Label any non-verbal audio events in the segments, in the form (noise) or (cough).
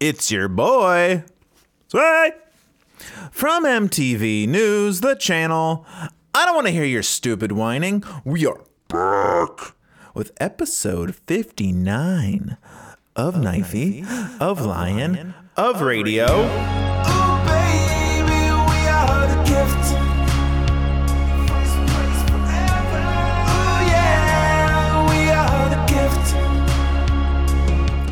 It's your boy, Sway, from MTV News, the channel. I don't want to hear your stupid whining. We are back with episode 59 of, Knifey, of, Lion, of Radio. Ooh,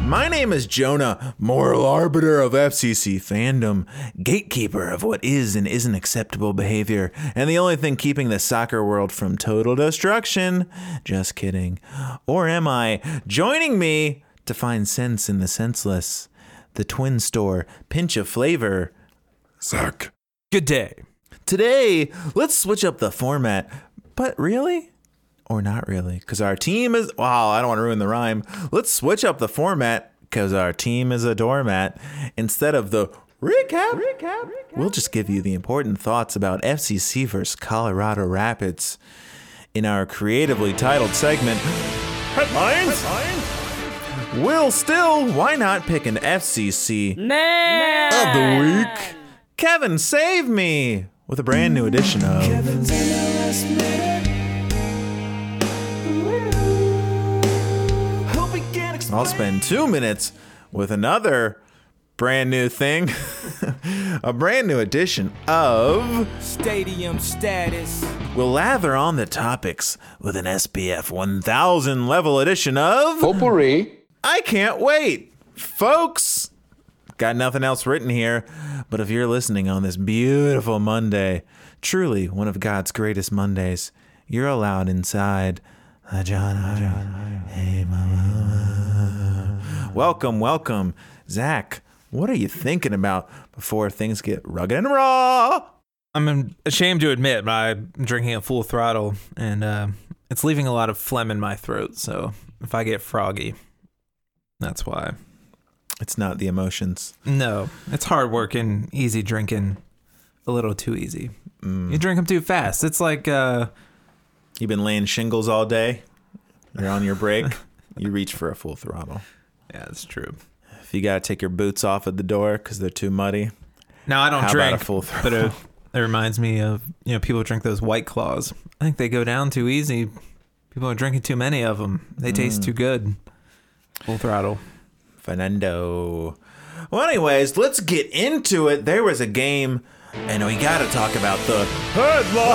My name is Jonah, moral arbiter of FCC fandom, gatekeeper of what is and isn't acceptable behavior, and the only thing keeping the soccer world from total destruction. Just kidding. Or am I? Joining me to find sense in the senseless, the twin store, pinch of flavor, Zach. Good day. Today, let's switch up the format. But really? Or not really? Because our team is. Wow, I don't want to ruin the rhyme. Let's switch up the format because our team is a doormat. Instead of the recap, recap, we'll just give you the important thoughts about FCC versus Colorado Rapids in our creatively titled segment Headlines. We'll still, why not pick an FCC of the week? Kevin, save me! With a brand new edition of. We can. I'll spend two minutes with another brand new thing, (laughs) a brand new edition of. Stadium status. We'll lather on the topics with an SPF 1000 level edition of. Potpourri. I can't wait, folks. Got nothing else written here, but if you're listening on this beautiful Monday, truly one of God's greatest Mondays, you're allowed inside. Hey, mama. Welcome, welcome, Zach. What are you thinking about before things get rugged and raw? I'm ashamed to admit, but I'm drinking a full throttle, and uh, it's leaving a lot of phlegm in my throat. So if I get froggy, that's why. It's not the emotions. No, it's hard working, easy drinking, a little too easy. You drink them too fast. It's like uh, You've been laying shingles all day. You're on your break. you reach for a full throttle. yeah, that's true. If you gotta take your boots off at the door because they're too muddy, Now I don't How about drink, a full but it, it reminds me of you know people drink those white claws. I think they go down too easy. People are drinking too many of them. They taste mm. too good. Full throttle. Fernando. Well, anyways, let's get into it. There was a game, and we got to talk about the headlines.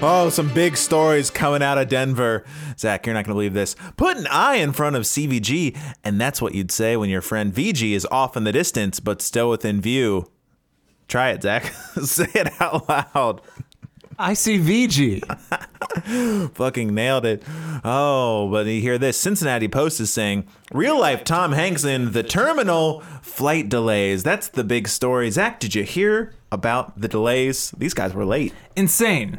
(laughs) oh, some big stories coming out of Denver. Zach, you're not going to believe this. Put an I in front of CVG, and that's what you'd say when your friend VG is off in the distance, but still within view. Try it, Zach. (laughs) say it out loud. ICVG. (laughs) Fucking nailed it. Oh, but you hear this. Cincinnati Post is saying real life Tom Hanks in the terminal flight delays. That's the big story. Zach, did you hear about the delays? These guys were late. Insane.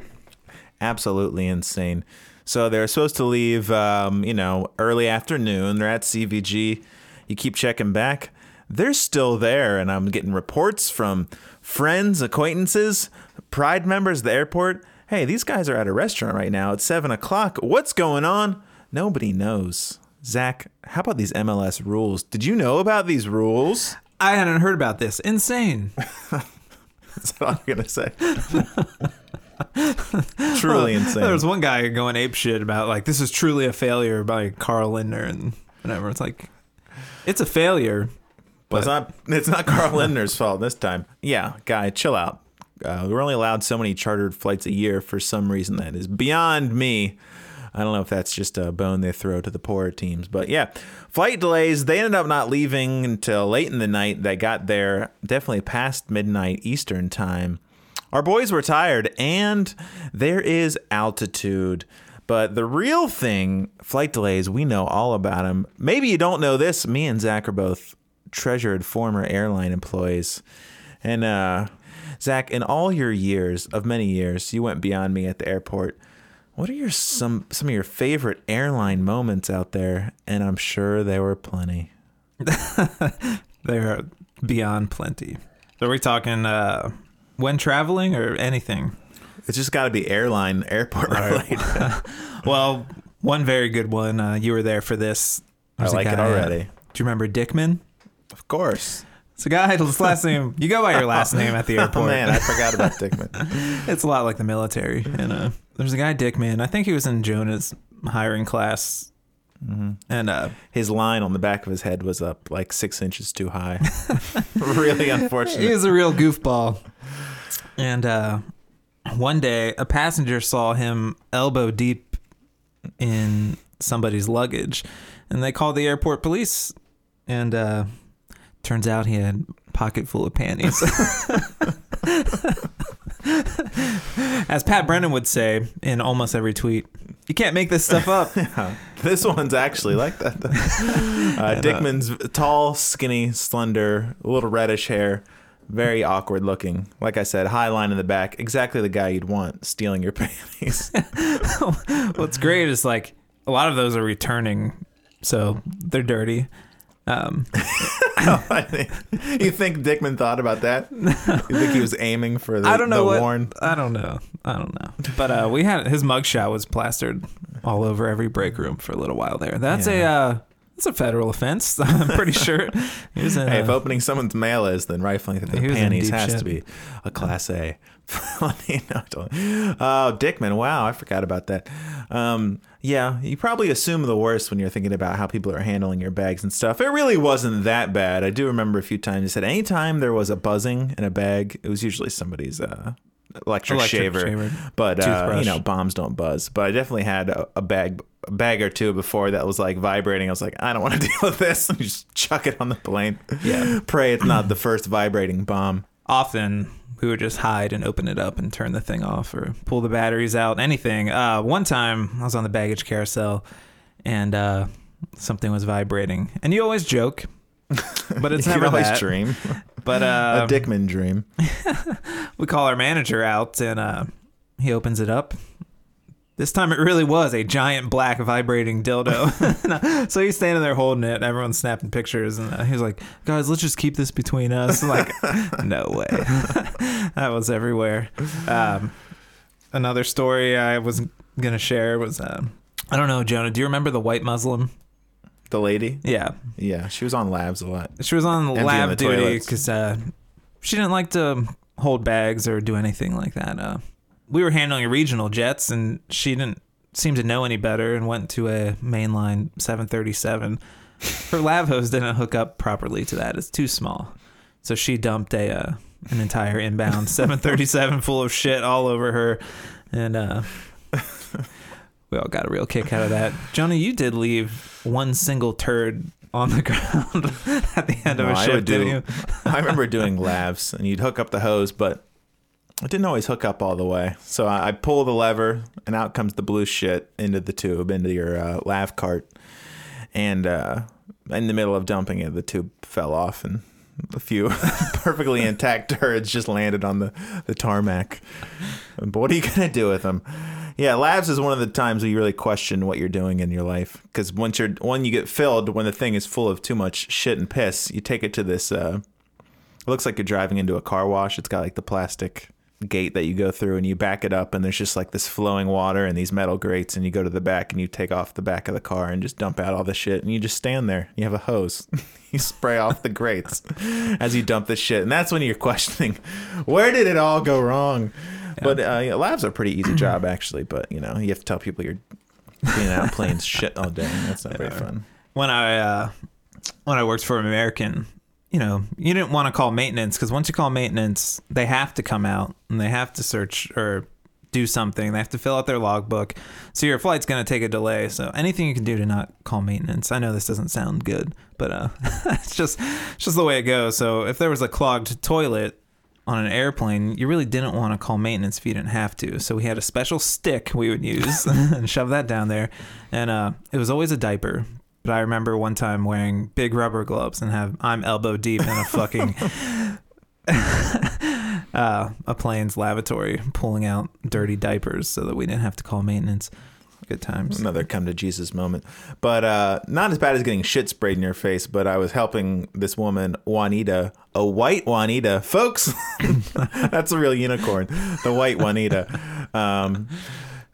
Absolutely insane. So they're supposed to leave, um, you know, early afternoon. They're at CVG. You keep checking back. They're still there, and I'm getting reports from friends, acquaintances, Pride members at the airport. Hey, these guys are at a restaurant right now. It's seven o'clock. What's going on? Nobody knows. Zach, how about these MLS rules? Did you know about these rules? I hadn't heard about this. Insane. (laughs) That's what I'm gonna say. Truly insane. There was one guy going ape shit about like this is truly a failure by Carl Lindner and whatever. It's like it's a failure. But it's not. It's not Carl (laughs) Lindner's fault this time. Yeah, guy, chill out. Uh, we're only allowed so many chartered flights a year for some reason that is beyond me. I don't know if that's just a bone they throw to the poorer teams, but yeah, flight delays. They ended up not leaving until late in the night. They got there definitely past midnight Eastern time. Our boys were tired, and there is altitude. But the real thing, flight delays, we know all about them. Maybe you don't know this. Me and Zach are both treasured former airline employees. And uh, Zach, in all your years of many years, you went beyond me at the airport. What are your some some of your favorite airline moments out there? And I'm sure there were plenty. (laughs) They're beyond plenty. So are we talking uh, when traveling or anything? It's just got to be airline airport related. (laughs) (laughs) Well, one very good one. Uh, you were there for this. I like it uh, already. Do you remember Dickman? Of course. It's a guy. His last name. You go by your (laughs) last name at the airport. Oh airport. man, I forgot about Dickman. (laughs) it's a lot like the military. And uh, there's a guy Dickman. I think he was in Jonah's hiring class. And uh, His line on the back of his head was up like six inches too high. (laughs) really unfortunate. he was a real goofball. And uh, one day, a passenger saw him elbow deep in somebody's luggage, and they called the airport police. And uh, turns out he had a pocket full of panties. (laughs) As Pat Brennan would say in almost every tweet, you can't make this stuff up. (laughs) This one's actually like that. (laughs) uh, Dickman's tall, skinny, slender, a little reddish hair, very awkward looking. Like I said, high line in the back, exactly the guy you'd want stealing your panties. What's great is like a lot of those are returning, so they're dirty. Um, (laughs) you think Dickman thought about that? (laughs) You think he was aiming for the, I don't know what. warn? I don't know. I don't know. But uh, we had his mugshot was plastered all over every break room for a little while there. That's a uh, that's a federal offense. (laughs) I'm pretty sure. In, Hey, if opening someone's mail is, then rifling through He the panties has shit. to be a class A. (laughs) Funny, no, oh, Dickman! Wow, I forgot about that. Um, yeah, you probably assume the worst when you're thinking about how people are handling your bags and stuff. It really wasn't that bad. I do remember a few times he said anytime there was a buzzing in a bag, it was usually somebody's uh, electric, Electric shaver. shaver. But uh, you know, bombs don't buzz. But I definitely had a, a bag. A bag or two before that was like vibrating. I was like, I don't want to (laughs) deal with this. And just chuck it on the plane. Yeah. Pray it's not the first vibrating bomb. often we would just hide and open it up and turn the thing off or pull the batteries out, anything. Uh, one time I was on the baggage carousel and uh, something was vibrating, and you always joke, (laughs) but it's never always that. dream. (laughs) But uh, a Dickman dream. (laughs) we call our manager out and uh, he opens it up. This time it really was a giant black vibrating dildo. (laughs) (laughs) so he's standing there holding it. And everyone's snapping pictures, and uh, he's like, "Guys, let's just keep this between us." I'm (laughs) like, no way. that was everywhere. Um, another story I was gonna share was, uh, I don't know, Jonah. Do you remember the white Muslim? The lady. Yeah, Yeah, she was on labs a lot. she was on Emptying lab the duty because uh, she didn't like to hold bags or do anything like that. Uh, we were handling regional jets, and she didn't seem to know any better and went to a mainline 737. Her lab hose didn't hook up properly to that; it's too small. So she dumped a uh, an entire inbound (laughs) 737 full of shit all over her, and uh, we all got a real kick out of that. Jonah, you did leave one single turd on the (laughs) ground at the end of No, a I shift, didn't you? I remember doing (laughs) labs, and you'd hook up the hose, but it didn't always hook up all the way. So I, I pull the lever, and out comes the blue shit into the tube, into your uh, lav cart. And uh, in the middle of dumping it, the tube fell off, and a few (laughs) perfectly intact turds just landed on the, the tarmac. But what are you gonna do with them? Yeah, labs is one of the times where you really question what you're doing in your life because once you're when you get filled, when the thing is full of too much shit and piss, you take it to this. Uh, it looks like you're driving into a car wash. It's got like the plastic gate that you go through, and you back it up, and there's just like this flowing water and these metal grates, and you go to the back and you take off the back of the car and just dump out all the shit, and you just stand there. You have a hose. (laughs) you spray off the grates (laughs) as you dump the shit, and that's when you're questioning, where did it all go wrong? But uh, yeah, labs are a pretty easy job actually. But you know, you have to tell people you're cleaning out planes shit all day. And That's not very fun. when I uh, when I worked for American, you know, you didn't want to call maintenance because once you call maintenance, they have to come out and they have to search or do something. They have to fill out their logbook. So your flight's going to take a delay. So anything you can do to not call maintenance. I know this doesn't sound good, but uh, (laughs) it's just it's just the way it goes. So if there was a clogged toilet on an airplane, you really didn't want to call maintenance if you didn't have to. So we had a special stick we would use (laughs) and shove that down there. And uh, it was always a diaper. But I remember one time wearing big rubber gloves and have I'm elbow deep in a fucking (laughs) (laughs) uh, a plane's lavatory pulling out dirty diapers so that we didn't have to call maintenance. Good times. Another come to Jesus moment. But uh, not as bad as getting shit sprayed in your face, but I was helping this woman, Juanita, a white Juanita. Folks, (laughs) that's a real unicorn. The white Juanita. Um,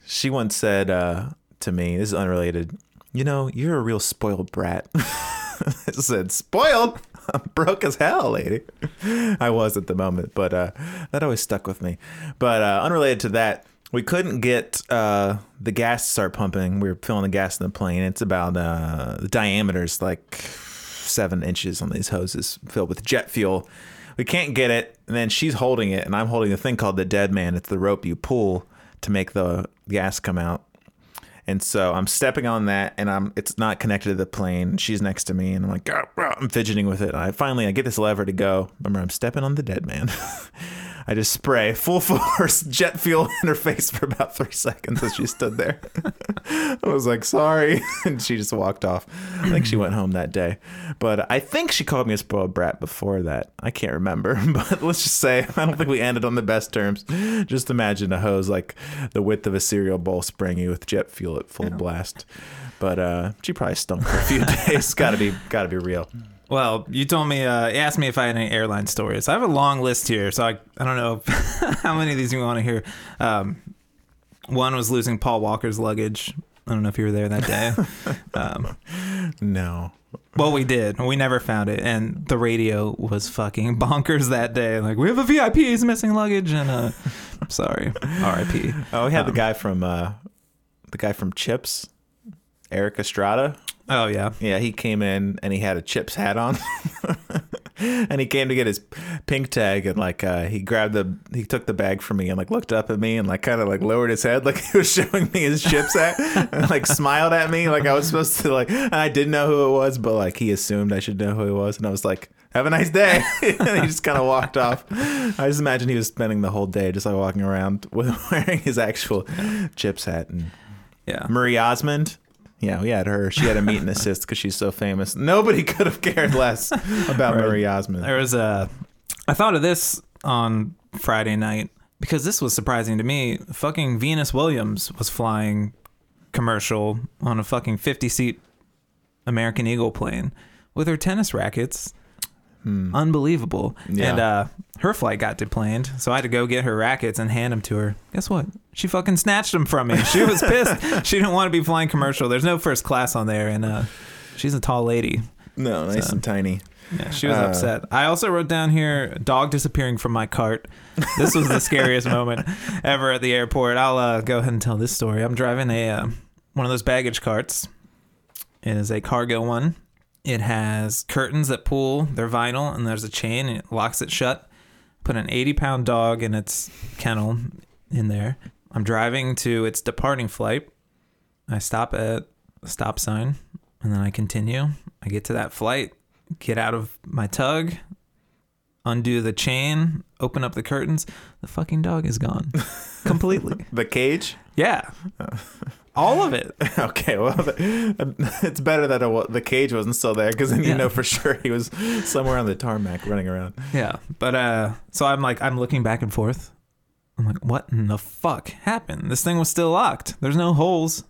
she once said uh, to me, this is unrelated, you know, you're a real spoiled brat. (laughs) I said, spoiled. I'm broke as hell, lady. I was at the moment, but uh, that always stuck with me. But uh, unrelated to that, we couldn't get uh, the gas to start pumping. We were filling the gas in the plane. It's about uh, the diameter's like seven inches on these hoses filled with jet fuel. We can't get it, and then she's holding it, and I'm holding a thing called the dead man. It's the rope you pull to make the gas come out. And so I'm stepping on that, and I'm it's not connected to the plane. She's next to me, and I'm like, I'm fidgeting with it. And I finally I get this lever to go. Remember, I'm stepping on the dead man. (laughs) I just spray full (laughs) force jet fuel in her face for about three seconds as she stood there. (laughs) I was like, sorry. (laughs) And she just walked off. I think she went home that day. But I think she called me a spoiled brat before that. I can't remember. But let's just say, I don't think we ended on the best terms. Just imagine a hose like the width of a cereal bowl spraying you with jet fuel at full blast. But uh, she probably stunk for a few days. gotta be, gotta be real. Well, you told me, uh, you asked me if I had any airline stories. I have a long list here, so I, I don't know (laughs) how many of these you want to hear. Um, one was losing Paul Walker's luggage. I don't know if you were there that day. (laughs) um, No. well, we did. We never found it, and the radio was fucking (laughs) bonkers that day. Like, we have a VIP, he's missing luggage, and uh, sorry, R.I.P. Oh, we had Um, the guy from uh, the guy from Chips, Erik Estrada. Oh yeah, Yeah, he came in and he had a Chips hat on. (laughs) and he came to get his pink tag and like uh, he grabbed the he took the bag from me and like looked up at me and like kind of like lowered his head (laughs) like he was showing me his Chips hat (laughs) and like smiled at me like I was supposed to like and I didn't know who it was but like he assumed I should know who it was and I was like have a nice day and he just kind of walked off I just imagine he was spending the whole day just like walking around with wearing his actual Chips hat and yeah. Marie Osmond. Yeah, we had her. She had a meet and assist because she's so famous. Nobody (laughs) could have cared less about Right. Marie Osmond. There was a. I thought of this on Friday night because this was surprising to me. Fucking Venus Williams was flying commercial on a fucking 50 seat American Eagle plane with her tennis rackets. Unbelievable. Hmm. Yeah. And uh, her flight got deplaned, so I had to go get her rackets and hand them to her. Guess what? She fucking snatched them from me. She was (laughs) pissed. she didn't want to be flying commercial. There's no first class on there, and uh, she's a tall lady. No, nice So- and tiny. Yeah, she was Uh, upset. I also wrote down here dog disappearing from my cart. This was the scariest moment ever at the airport. I'll uh, go ahead and tell this story. I'm driving a uh, one of those baggage carts. It is a cargo one. It has curtains that pull. They're vinyl, and there's a chain, and it locks it shut. Put an 80 pound dog in its kennel in there. I'm driving to its departing flight. I stop at a stop sign, and then I continue. I get to that flight get out of my tug, undo the chain, open up the curtains. The fucking dog is gone (laughs) completely. The cage? Yeah. Oh. (laughs) All of it. (laughs) Okay, well, (laughs) it's better that it, the cage wasn't still there because then you Yeah. know for (laughs) sure he was somewhere on the tarmac running around. Yeah. But uh so I'm like I'm looking back and forth. I'm like, what in the fuck happened? This thing was still locked. There's no holes.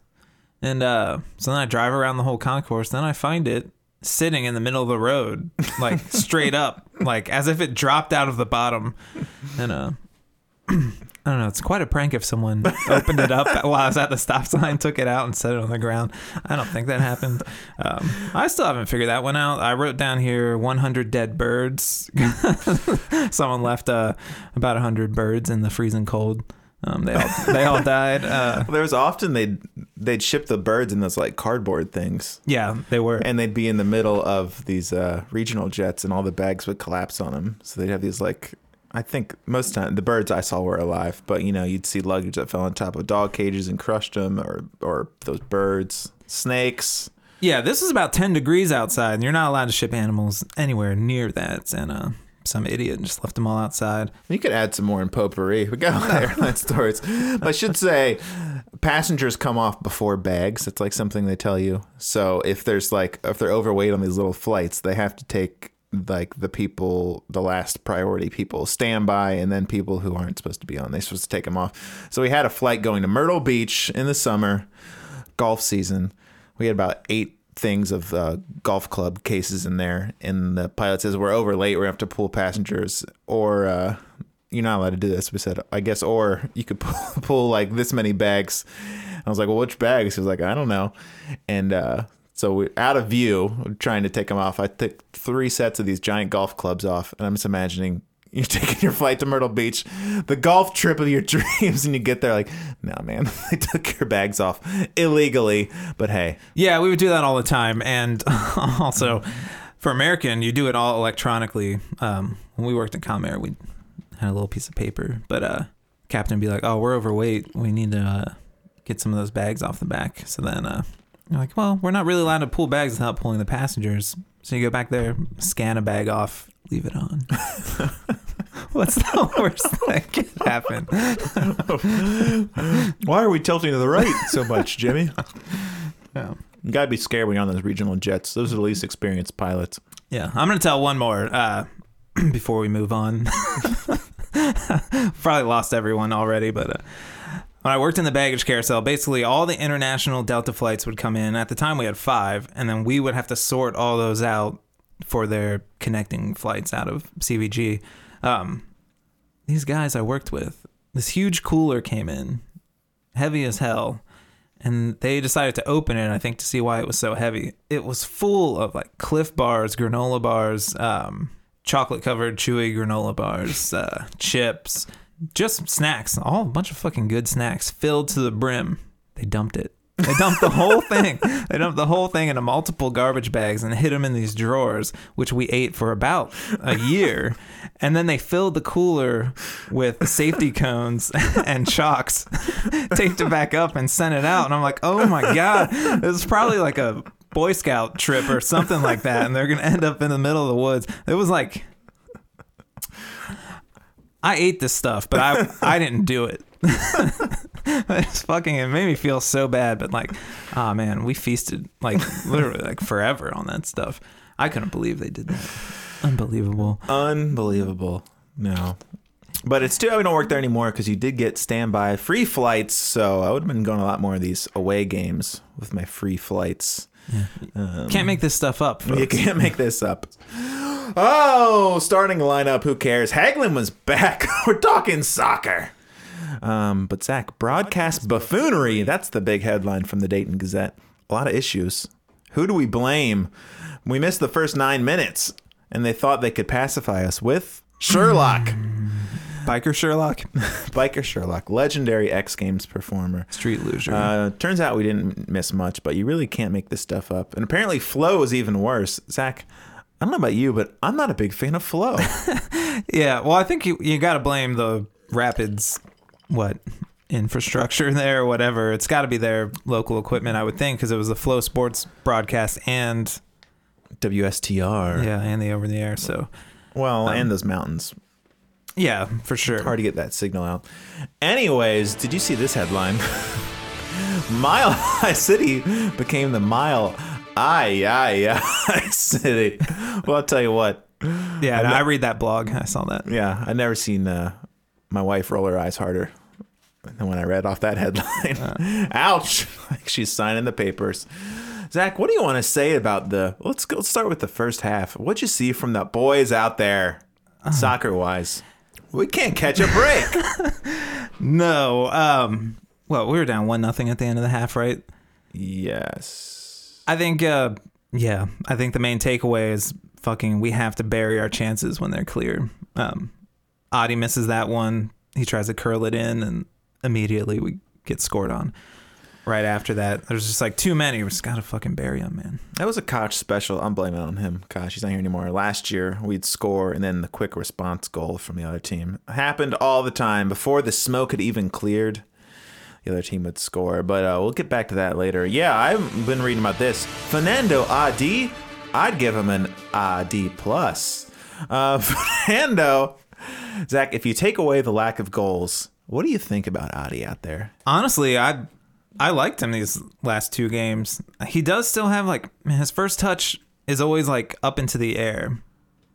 And uh so then I drive around the whole concourse, then I find it sitting in the middle of the road, like straight up, like as if it dropped out of the bottom. And uh (clears throat) I don't know. It's quite a prank if someone opened it up while I was at the stop sign, (laughs) took it out, and set it on the ground. I don't think that happened. Um, I still haven't figured that one out. I wrote down here 100 dead birds. (laughs) someone left uh, about 100 birds in the freezing cold. Um, they all they all died. Uh, (laughs) There was often they'd they'd ship the birds in those like cardboard things, yeah, they were. and they'd be in the middle of these uh, regional jets, and all the bags would collapse on them. So they'd have these like. I think most time the birds I saw were alive, but you know you'd see luggage that fell on top of dog cages and crushed them, or or those birds, snakes. Yeah, this is about 10 degrees outside, and you're not allowed to ship animals anywhere near that. And uh, some idiot just left them all outside. You could add some more in potpourri. We got a lot of airline stories. But I should say, passengers come off before bags. It's like something they tell you. So if there's like if they're overweight on these little flights, they have to take like the people, the last priority people, standby, and then people who aren't supposed to be on. They're supposed to take them off. So we had a flight going to Myrtle Beach in the summer, golf season. We had about eight things of uh, golf club cases in there, and the pilot says we're over late. We have to pull passengers, or uh, you're not allowed to do this. We said, I guess, or you could (laughs) pull, pull like this many bags. I was like, well, which bags? He was like, I don't know, and uh, So we're out of view, trying to take them off. I took three sets of these giant golf clubs off, and I'm just imagining (laughs) you're taking your flight to Myrtle Beach, the golf trip of your (laughs) dreams, and you get there like, no, man, (laughs) they took your bags off illegally. But hey, Yeah, we would do that all the time. And also, for American, you do it all electronically. Um, when we worked in Comair, we had a little piece of paper, but uh, captain be like, "Oh, we're overweight. We need to uh, get some of those bags off the back." So then, uh, you're like, "Well, we're not really allowed to pull bags without pulling the passengers." So you go back there, scan a bag off, leave it on. (laughs) What's the worst that could happen? (laughs) why are we tilting to the right so much, Jimmy? (laughs) Yeah. You gotta be scared when you're on those regional jets. Those are the least experienced pilots. Yeah, I'm gonna tell one more uh, (clears throat) before we move on. Probably lost everyone already, but uh, when I worked in the baggage carousel, basically all the international Delta flights would come in. At the time, we had five, and then we would have to sort all those out for their connecting flights out of CVG. Um, these guys I worked with, this huge cooler came in, heavy as hell and they decided to open it i think to see why it was so heavy it was full of like cliff bars granola bars um, chocolate covered chewy granola bars uh, chips just snacks all a bunch of fucking good snacks filled to the brim they dumped it they dumped the whole (laughs) thing they dumped the whole thing into multiple garbage bags and hid them in these drawers which we ate for about a year (laughs) and then they filled the cooler with safety cones (laughs) and chocks taped it back up and sent it out. And I'm like, oh my God, this is probably like a Boy Scout trip or something like that. And they're going to end up in the middle of the woods. It was like, I ate this stuff, but I, I didn't do it. (laughs) it's fucking, it made me feel so bad. But like, oh man, we feasted like literally like forever on that stuff. I couldn't believe they did that. Unbelievable. Unbelievable. No. But it's too we don't work there anymore because you did get standby free flights. So I would have been going a lot more of these away games with my free flights. Um, Can't make this stuff up. (laughs) Folks. You can't make this up. Oh, starting lineup. Who cares? Hagglund was back. (laughs) We're talking soccer. Um, but Zach, broadcast buffoonery. That's the big headline from the Dayton Gazette. A lot of issues. Who do we blame? We missed the first nine minutes, and they thought they could pacify us with Sherlock. (laughs) Biker Sherlock, (laughs) Biker Sherlock, legendary X Games performer. Street Loser. Uh, turns out we didn't miss much, but you really can't make this stuff up. And apparently, Flow is even worse. Zach, I don't know about you, but I'm not a big fan of Flow. (laughs) Yeah, well, I think you you got to blame the Rapids, what infrastructure there or whatever. It's got to be their local equipment, I would think, because it was the Flow Sports broadcast and WSTR. yeah, and the over the air. So Well, and those mountains. Yeah, for sure. Hard to get that signal out. Anyways, did you see this headline? (laughs) Mile High City became the Mile I I I City. Well, I'll tell you what. Yeah, no, I read that blog. I saw that. Yeah, I've never seen uh, my wife roll her eyes harder than when I read off that headline. (laughs) Ouch! Like (laughs) she's signing the papers. Zach, what do you want to say about the? Let's go. Let's start with the first half. What'd you see from the boys out there, soccer wise? We can't catch a break. (laughs) No, um, well, we were down one nothing at the end of the half, right? yes. I think, uh, yeah, I think the main takeaway is fucking we have to bury our chances when they're clear. Um, Adi misses that one. He tries to curl it in, and immediately we get scored on. Right after that, there's just like too many. We just gotta fucking bury them, man. That was a Koch special. I'm blaming it on him. Gosh, he's not here anymore. Last year, we'd score, and then the quick response goal from the other team happened all the time. Before the smoke had even cleared, the other team would score. But uh, we'll get back to that later. Yeah, I've been reading about this. Fernando Adi, I'd give him an AD plus. Uh, (laughs) Fernando, Zach, if you take away the lack of goals, what do you think about Adi out there? Honestly, I I liked him these last two games. He does still have like his first touch is always like up into the air.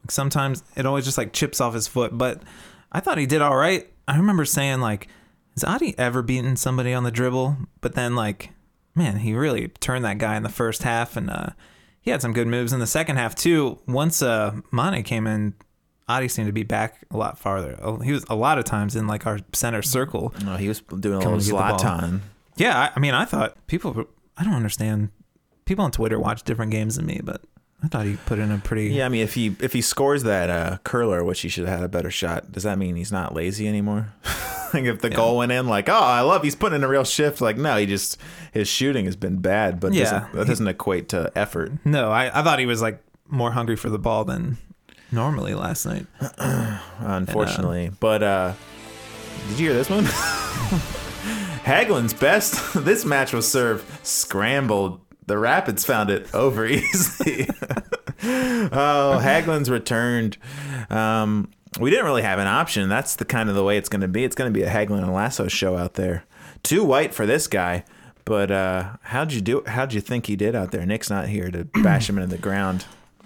Sometimes it always just like chips off his foot, but I thought he did all right. I remember saying like, has Adi ever beaten somebody on the dribble? But then like, man, he really turned that guy in the first half, and uh, he had some good moves in the second half too. Once uh, Manneh came in. Adi seemed to be back a lot farther. Oh, He was a lot of times in like our center circle. No, he was doing a Coming little to get the. Zlatan. Yeah, I, I mean, I thought people. I don't understand. people on Twitter watch different games than me, but I thought he put in a pretty. Yeah, I mean, if he if he scores that uh, curler, which he should have had a better shot, does that mean he's not lazy anymore? (laughs) like if the goal went in, like, oh, I love he's putting in a real shift. Like, no, he just his shooting has been bad, but Yeah. doesn't, that doesn't equate to effort. No, I, I thought he was like more hungry for the ball than normally last night. (clears throat) unfortunately. but uh did you hear this one? (laughs) Hagglund's best. (laughs) this match was served scrambled. The Rapids found it over (laughs) easy. (laughs) oh, Hagglund's returned. Um, we didn't really have an option. That's the kind of the way it's going to be. It's going to be a Hagglund and Lasso show out there. Too white for this guy. But uh, how'd you do? How'd you think he did out there? Nick's not here to (clears throat) bash him into the ground.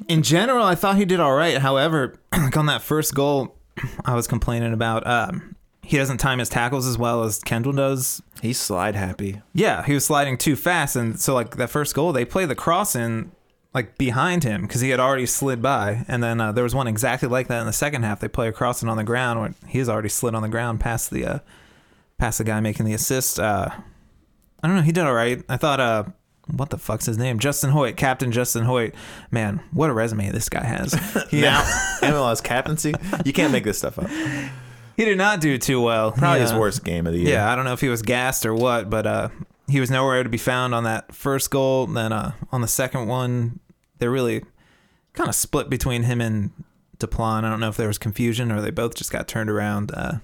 In general, I thought he did all right. However, (clears throat) like on that first goal, (clears throat) I was complaining about. Um, he doesn't time his tackles as well as Kendall does. He's slide happy. Yeah, he was sliding too fast, and so like that first goal, they play the cross in like behind him because he had already slid by, and then uh, there was one exactly like that in the second half. They play a crossing on the ground where he's already slid on the ground past the uh, past the guy making the assist. Uh, I don't know, he did all right. I thought, uh, what the fuck's his name? Justin Hoyte, Captain Justin Hoyte. Man, what a resume this guy has. (laughs) He, Now, (laughs) MLS captaincy. You can't make this stuff up. He did not do too well. Probably his worst game of the year. Yeah, I don't know if he was gassed or what, but uh, he was nowhere to be found on that first goal. Then uh, on the second one, they really kind of split between him and Deplagne. I don't know if there was confusion or they both just got turned around. Uh,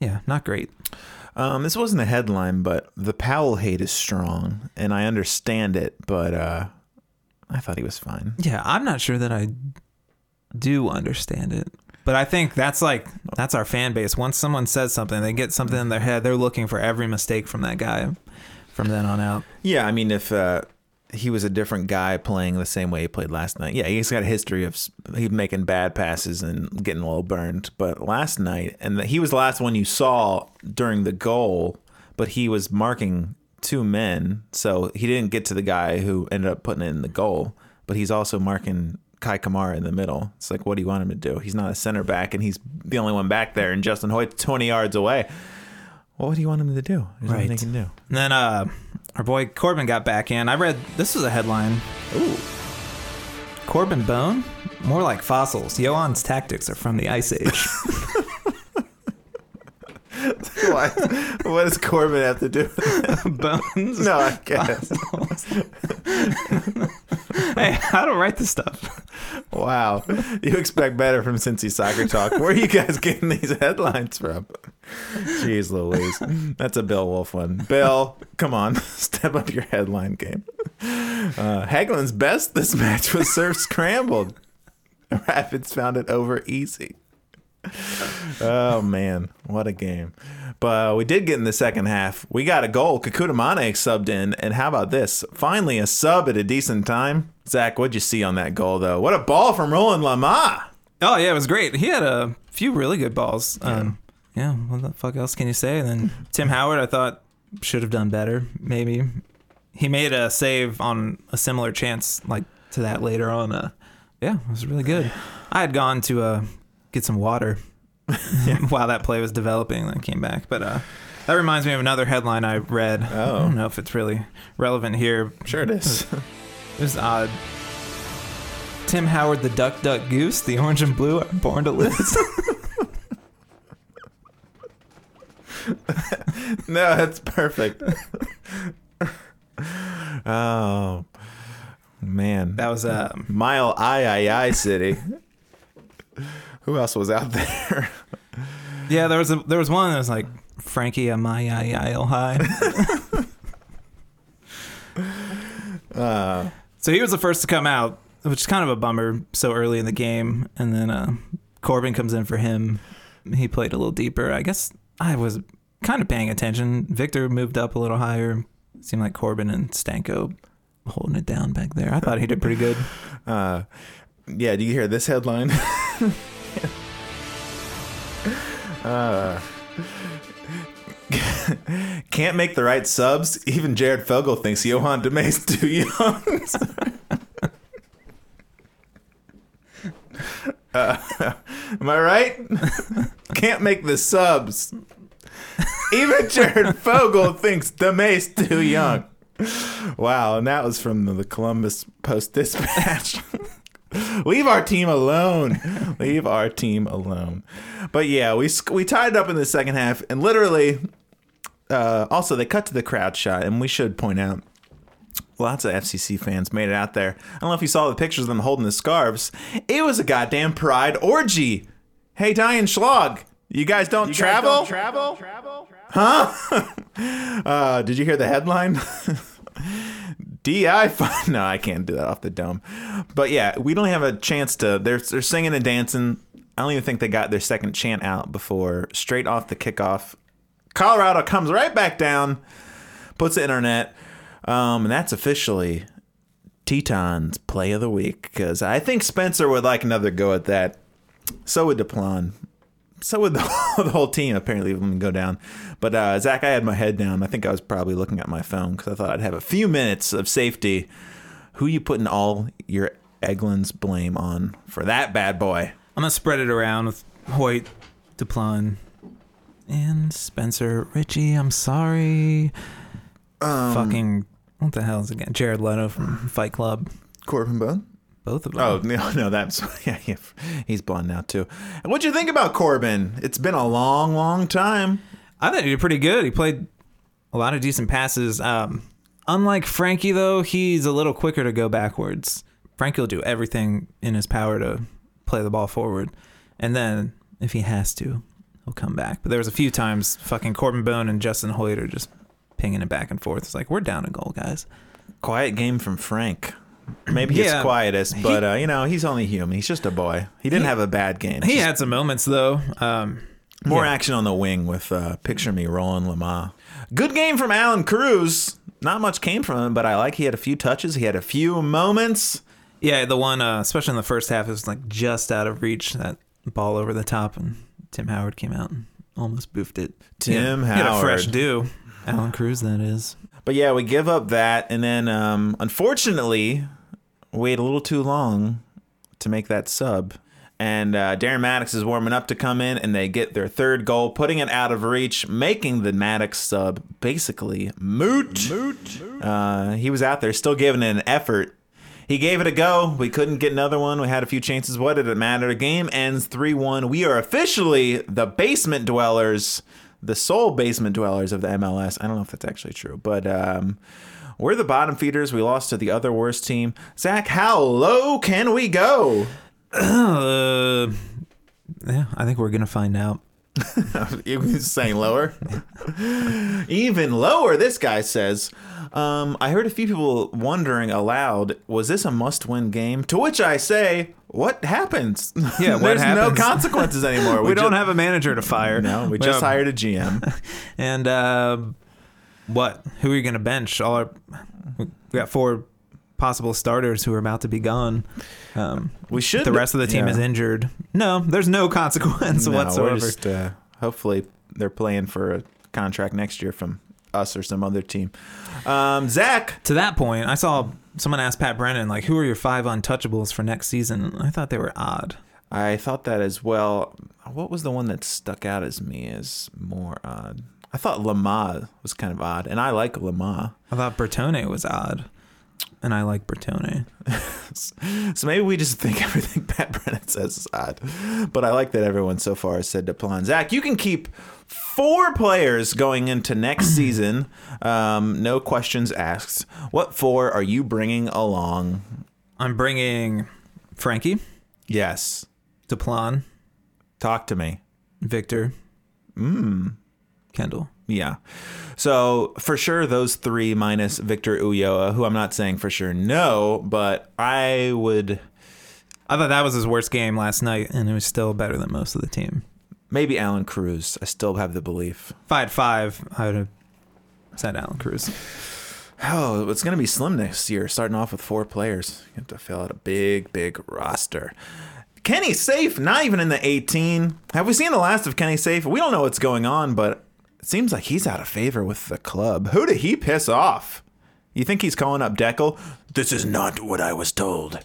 yeah, not great. Um, this wasn't a headline, but the Powell hate is strong, and I understand it. But uh, I thought he was fine. Yeah, I'm not sure that I do understand it. But I think that's like that's our fan base. Once someone says something, they get something in their head. They're looking for every mistake from that guy from then on out. Yeah, I mean, if uh, he was a different guy playing the same way he played last night, yeah, he's got a history of he making bad passes and getting a little burned. But last night, and the, he was the last one you saw during the goal, but he was marking two men, so he didn't get to the guy who ended up putting it in the goal. But he's also marking Kei Kamara in the middle. It's like, what do you want him to do? He's not a center back, and he's the only one back there, and Justin Hoyte's 20 yards away. Well, what do you want him to do? There's nothing he can do. And then uh, our boy Corben got back in. I read this is a headline. Ooh. Corben Bone? More like fossils. Johan's tactics are from the Ice Age. (laughs) (laughs) Why? what does Corben have to do? with (laughs) it? Bones? No, I guess. Hey, I don't write this stuff. Wow. You expect better from Cincy Soccer Talk. Where are you guys getting these headlines from? Jeez Louise. That's a Bill Wolf one. Bill, come on. (laughs) Step up your headline game. Uh, Hagglund's best this match was served scrambled. Rapids found it over easy. Oh man, what a game! But uh, we did get in the second half. We got a goal. Kekuta Manneh subbed in, and how about this? Finally, a sub at a decent time. Zach, what'd you see on that goal though? What a ball from Roland Lamah! Oh yeah, it was great. He had a few really good balls. Um, yeah, what the fuck else can you say? And then Tim Howard, I thought should have done better. Maybe he made a save on a similar chance like to that later on. Uh, yeah, it was really good. I had gone to uh, get some water (laughs) (laughs) while that play was developing, then came back. But uh, that reminds me of another headline I read. Oh. I don't know if it's really relevant here. Sure it is. (laughs) It was odd. Tim Howard, the duck, duck, goose, the orange and blue are born to lose. no, that's perfect. oh man, that was um, Mile I I I City. Who else was out (laughs) there? yeah. There was a there was one that was like Frankie a my Isle high. Uh, so he was the first to come out, which is kind of a bummer so early in the game. And then uh, Corben comes in for him. He played a little deeper. I guess I was kind of paying attention. Victor moved up a little higher. Seemed like Corben and Stanko holding it down back there. I thought he did pretty good. (laughs) uh, yeah. Do you hear this headline? (laughs) uh, (laughs) can't make the right subs. Even Jared Fogle thinks Yoann Damet's too young. (laughs) uh, (laughs) am I right? Can't make the subs. Even Jared Fogle thinks Damet's too young. Wow, and that was from the Columbus Post Dispatch. (laughs) Leave our team alone. (laughs) Leave our team alone. But yeah, we we tied it up in the second half, and literally, uh, also they cut to the crowd shot, and we should point out. Lots of FCC fans made it out there. I don't know if you saw the pictures of them holding the scarves. It was a goddamn pride orgy. Hey, Diane Schlag, you guys don't travel? travel? Huh? (laughs) uh, did you hear the headline? DI fun. (laughs) No, I can't do that off the dome. But yeah, we don't have a chance to. They're they're singing and dancing. I don't even think they got their second chant out before straight off the kickoff. Colorado comes right back down, puts the internet, um, and that's officially Teton's play of the week because I think Spencer would like another go at that. So would Deplagne. So would (laughs) the whole, the whole team apparently when we go down. But uh, Zach, I had my head down. I think I was probably looking at my phone because I thought I'd have a few minutes of safety. Who you putting all your Eglin's blame on for that bad boy? I'm gonna spread it around with Hoyte, Deplagne, and Spencer Richey. I'm sorry. Um, Fucking what the hell is it again? Jared Leto from Fight Club. Corben Bone. Both of them. Oh (laughs) no, no, that's (laughs) yeah, yeah, he's blonde now too. And what'd you think about Corben? It's been a long, long time. I thought he did pretty good. He played a lot of decent passes. Um, unlike Frankie, though, he's a little quicker to go backwards. Frankie will do everything in his power to play the ball forward, and then if he has to, he'll come back. But there was a few times fucking Corben Bone and Justin Hoyte are just pinging it back and forth. It's like we're down a goal, guys. Quiet game from Frank. Maybe Yeah. quietest, but uh, you know he's only human. He's just a boy. He didn't He- have a bad game. He Just had some moments though. Um, more yeah. action on the wing with uh, picture me rolling Lamah. Good game from Allan Cruz. Not much came from him, but I like he had a few touches. He had a few moments. Yeah, the one, uh, especially in the first half, it was like just out of reach. That ball over the top, and Tim Howard came out and almost boofed it. Tim He had a fresh do. Allan Cruz, that is. But yeah, we give up that, and then um, unfortunately, wait a little too long to make that sub. And uh, Darren Mattocks is warming up to come in, and they get their third goal, putting it out of reach, making the Mattocks sub basically moot. Moot. Uh, he was out there still giving it an effort. He gave it a go. We couldn't get another one. We had a few chances. What did it matter? The game ends 3 1. We are officially the basement dwellers, the sole basement dwellers of the MLS. I don't know if that's actually true, but um, we're the bottom feeders. We lost to the other worst team. Zach, how low can we go? Uh, yeah, I think we're gonna find out. (laughs) Was saying lower? Even lower, this guy says. Um, I heard a few people wondering aloud, was this a must win game? To which I say, what happens? Yeah, what (laughs) There's happens? no consequences anymore. (laughs) We, don't ju- have a manager to fire. No, we just have- hired a GM. And uh, what? Who are you gonna bench? All our we got four possible starters who are about to be gone. Um, We should. the rest of the team yeah. is injured. No, there's no (laughs) consequence No, whatsoever. just, uh, hopefully, they're playing for a contract next year from us or some other team. Um, Zach, to that point, I saw someone ask Pat Brennan, like, who are your five untouchables for next season? I thought they were odd. I thought that as well. What was the one that stuck out as me as more odd? I thought Lamah was kind of odd, and I like Lamah. I thought Bertone was odd. And I like Bertone. (laughs) So maybe we just think (laughs) everything Pat Brennan says is odd. But I like that everyone so far has said Deplagne. Zach, you can keep four players going into next (clears throat) season. Um, no questions asked. What four are you bringing along? I'm bringing Frankie, Yes. Deplagne, Talk to me. Victor, Kendall. Yeah. So for sure, those three minus Victor Ulloa, who I'm not saying for sure no, but I would I thought that was his worst game last night, and it was still better than most of the team. maybe Allan Cruz. I still have the belief. If I had five, I would have said Allan Cruz. Oh, it's going to be slim next year, starting off with four players. You have to fill out a big, big roster. Kenny Saief, not even in the 18. Have we seen the last of Kenny Saief? We don't know what's going on, but it seems like he's out of favor with the club. Who did he piss off? You think he's calling up Deckel? This is not what I was told.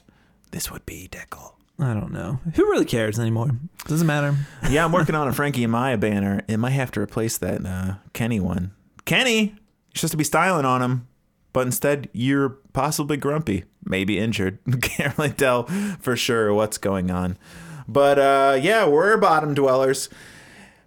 This would be Deckel. I don't know. Who really cares anymore? Doesn't matter. (laughs) Yeah, I'm working on a (laughs) Frankie Amaya banner. It might have to replace that uh, Kenny one. Kenny, you're supposed to be styling on him, but instead you're possibly grumpy, maybe injured. (laughs) Can't really tell for sure what's going on. But uh, yeah, we're bottom dwellers.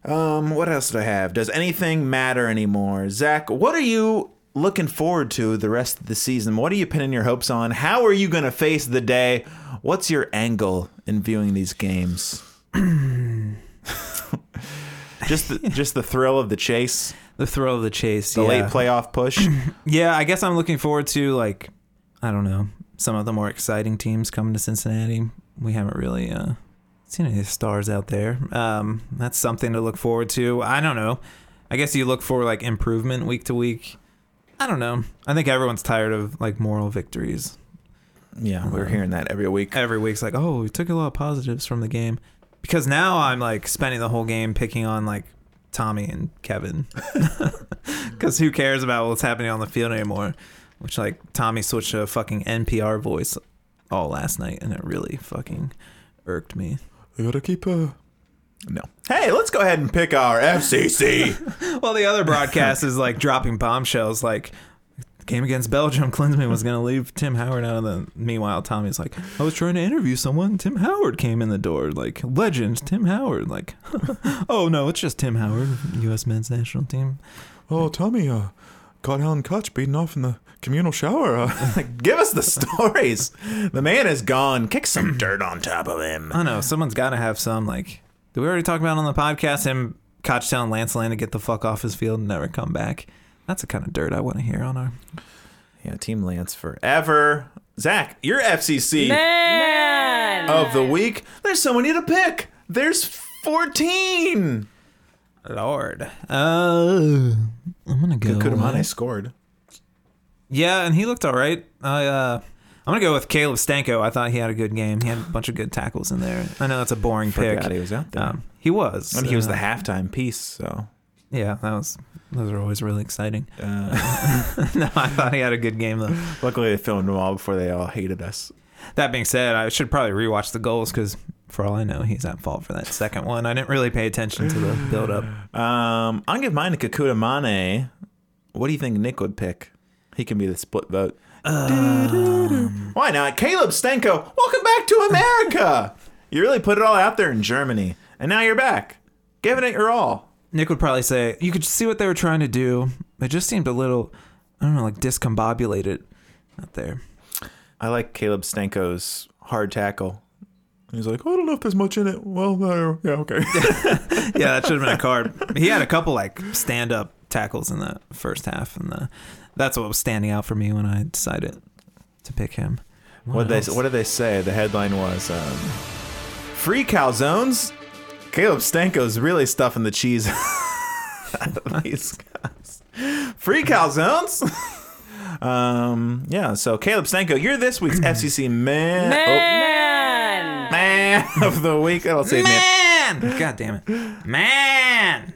Um, what else do I have? Does anything matter anymore? Zach, what are you looking forward to the rest of the season? What are you pinning your hopes on? How are you going to face the day? What's your angle in viewing these games? (clears throat) just the, just the thrill of the chase, The thrill of the chase. the yeah. late playoff push. (clears throat) Yeah, I guess I'm looking forward to like I don't know some of the more exciting teams coming to Cincinnati. We haven't really uh, seen any stars out there. Um, that's something to look forward to. I don't know. I guess you look for like improvement week to week. I don't know. I think everyone's tired of like moral victories. yeah, we're hearing that every week. Every week's like, oh, we took a lot of positives from the game. Because now I'm like spending the whole game picking on like Tommy and Kevin. (laughs) (laughs) Because who cares about what's happening on the field anymore? Which like Tommy switched to a fucking NPR voice all last night, and it really fucking irked me. We gotta keep uh no. Hey, let's go ahead and pick our FCC. (laughs) Well, the other broadcast is like dropping bombshells, like game against Belgium, Klinsmann was gonna leave Tim Howard out of the. Meanwhile, Tommy's like, I was trying to interview someone. Tim Howard came in the door, like legend Tim Howard. Like, (laughs) oh no, it's just Tim Howard, U.S. men's national team. oh, Tommy, uh, got Alan Koch beating off in the communal shower. Uh, (laughs) give us the stories. The man is gone. Kick some dirt on top of him. I don't know. Someone's got to have some like. Did we already talk about on the podcast him Koch telling Lance Laing to get the fuck off his field and never come back? That's the kind of dirt I want to hear on our. Yeah, Team Lance forever. Zach, your FCC Man. of the week. There's so many to pick. There's 14. Lord. Uh, I'm gonna go. Kekuta Manneh with- scored. Yeah, and he looked all right. I uh, I'm gonna go with Caleb Stanko. I thought he had a good game. He had a bunch of good tackles in there. I know that's a boring Forgot pick. he was out there. Um, he was. and he was Uh, the halftime piece, so. Yeah, that was. Those are always really exciting. Uh, (laughs) no, I thought he had a good game though. luckily, they filmed them all before they all hated us. That being said, I should probably rewatch the goals because, for all I know, he's at fault for that second one. I didn't really pay attention to the build up. Um, I'll give mine to Kekuta Manneh. What do you think Nick would pick? He can be the split vote. (laughs) Why not? Caleb Stanko, welcome back to America. (laughs) you really put it all out there in Germany, and now you're back, giving it your all. Nick would probably say you could see what they were trying to do. It just seemed a little, I don't know, like discombobulated out there. I like Caleb Stanko's hard tackle. He's like, oh, I don't know if there's much in it. Well, uh, yeah, okay. (laughs) yeah, that should have been a card. (laughs) He had a couple like stand up tackles in the first half, and the, that's what was standing out for me when I decided to pick him. what they? What did they say? The headline was, um, "Free calzones." Caleb Stanko's really stuffing the cheese (laughs) out of these guys. Free calzones. um, yeah. So Caleb Stanko, you're this week's (clears throat) FCC man. Man. Man of the week. That'll save me. Man, God damn it, man.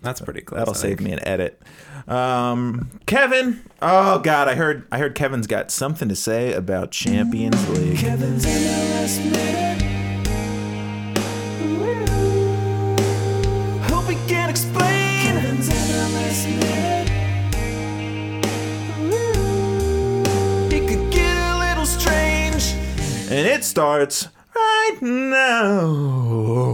That's pretty close. that'll I save think. me an edit. Um, Kevin. Oh God, I heard. I heard Kevin's got something to say about Champions League. Kevin's in the last minute. Hope he can explain. Kevin's in the last minute. It could get a little strange. And it starts right now.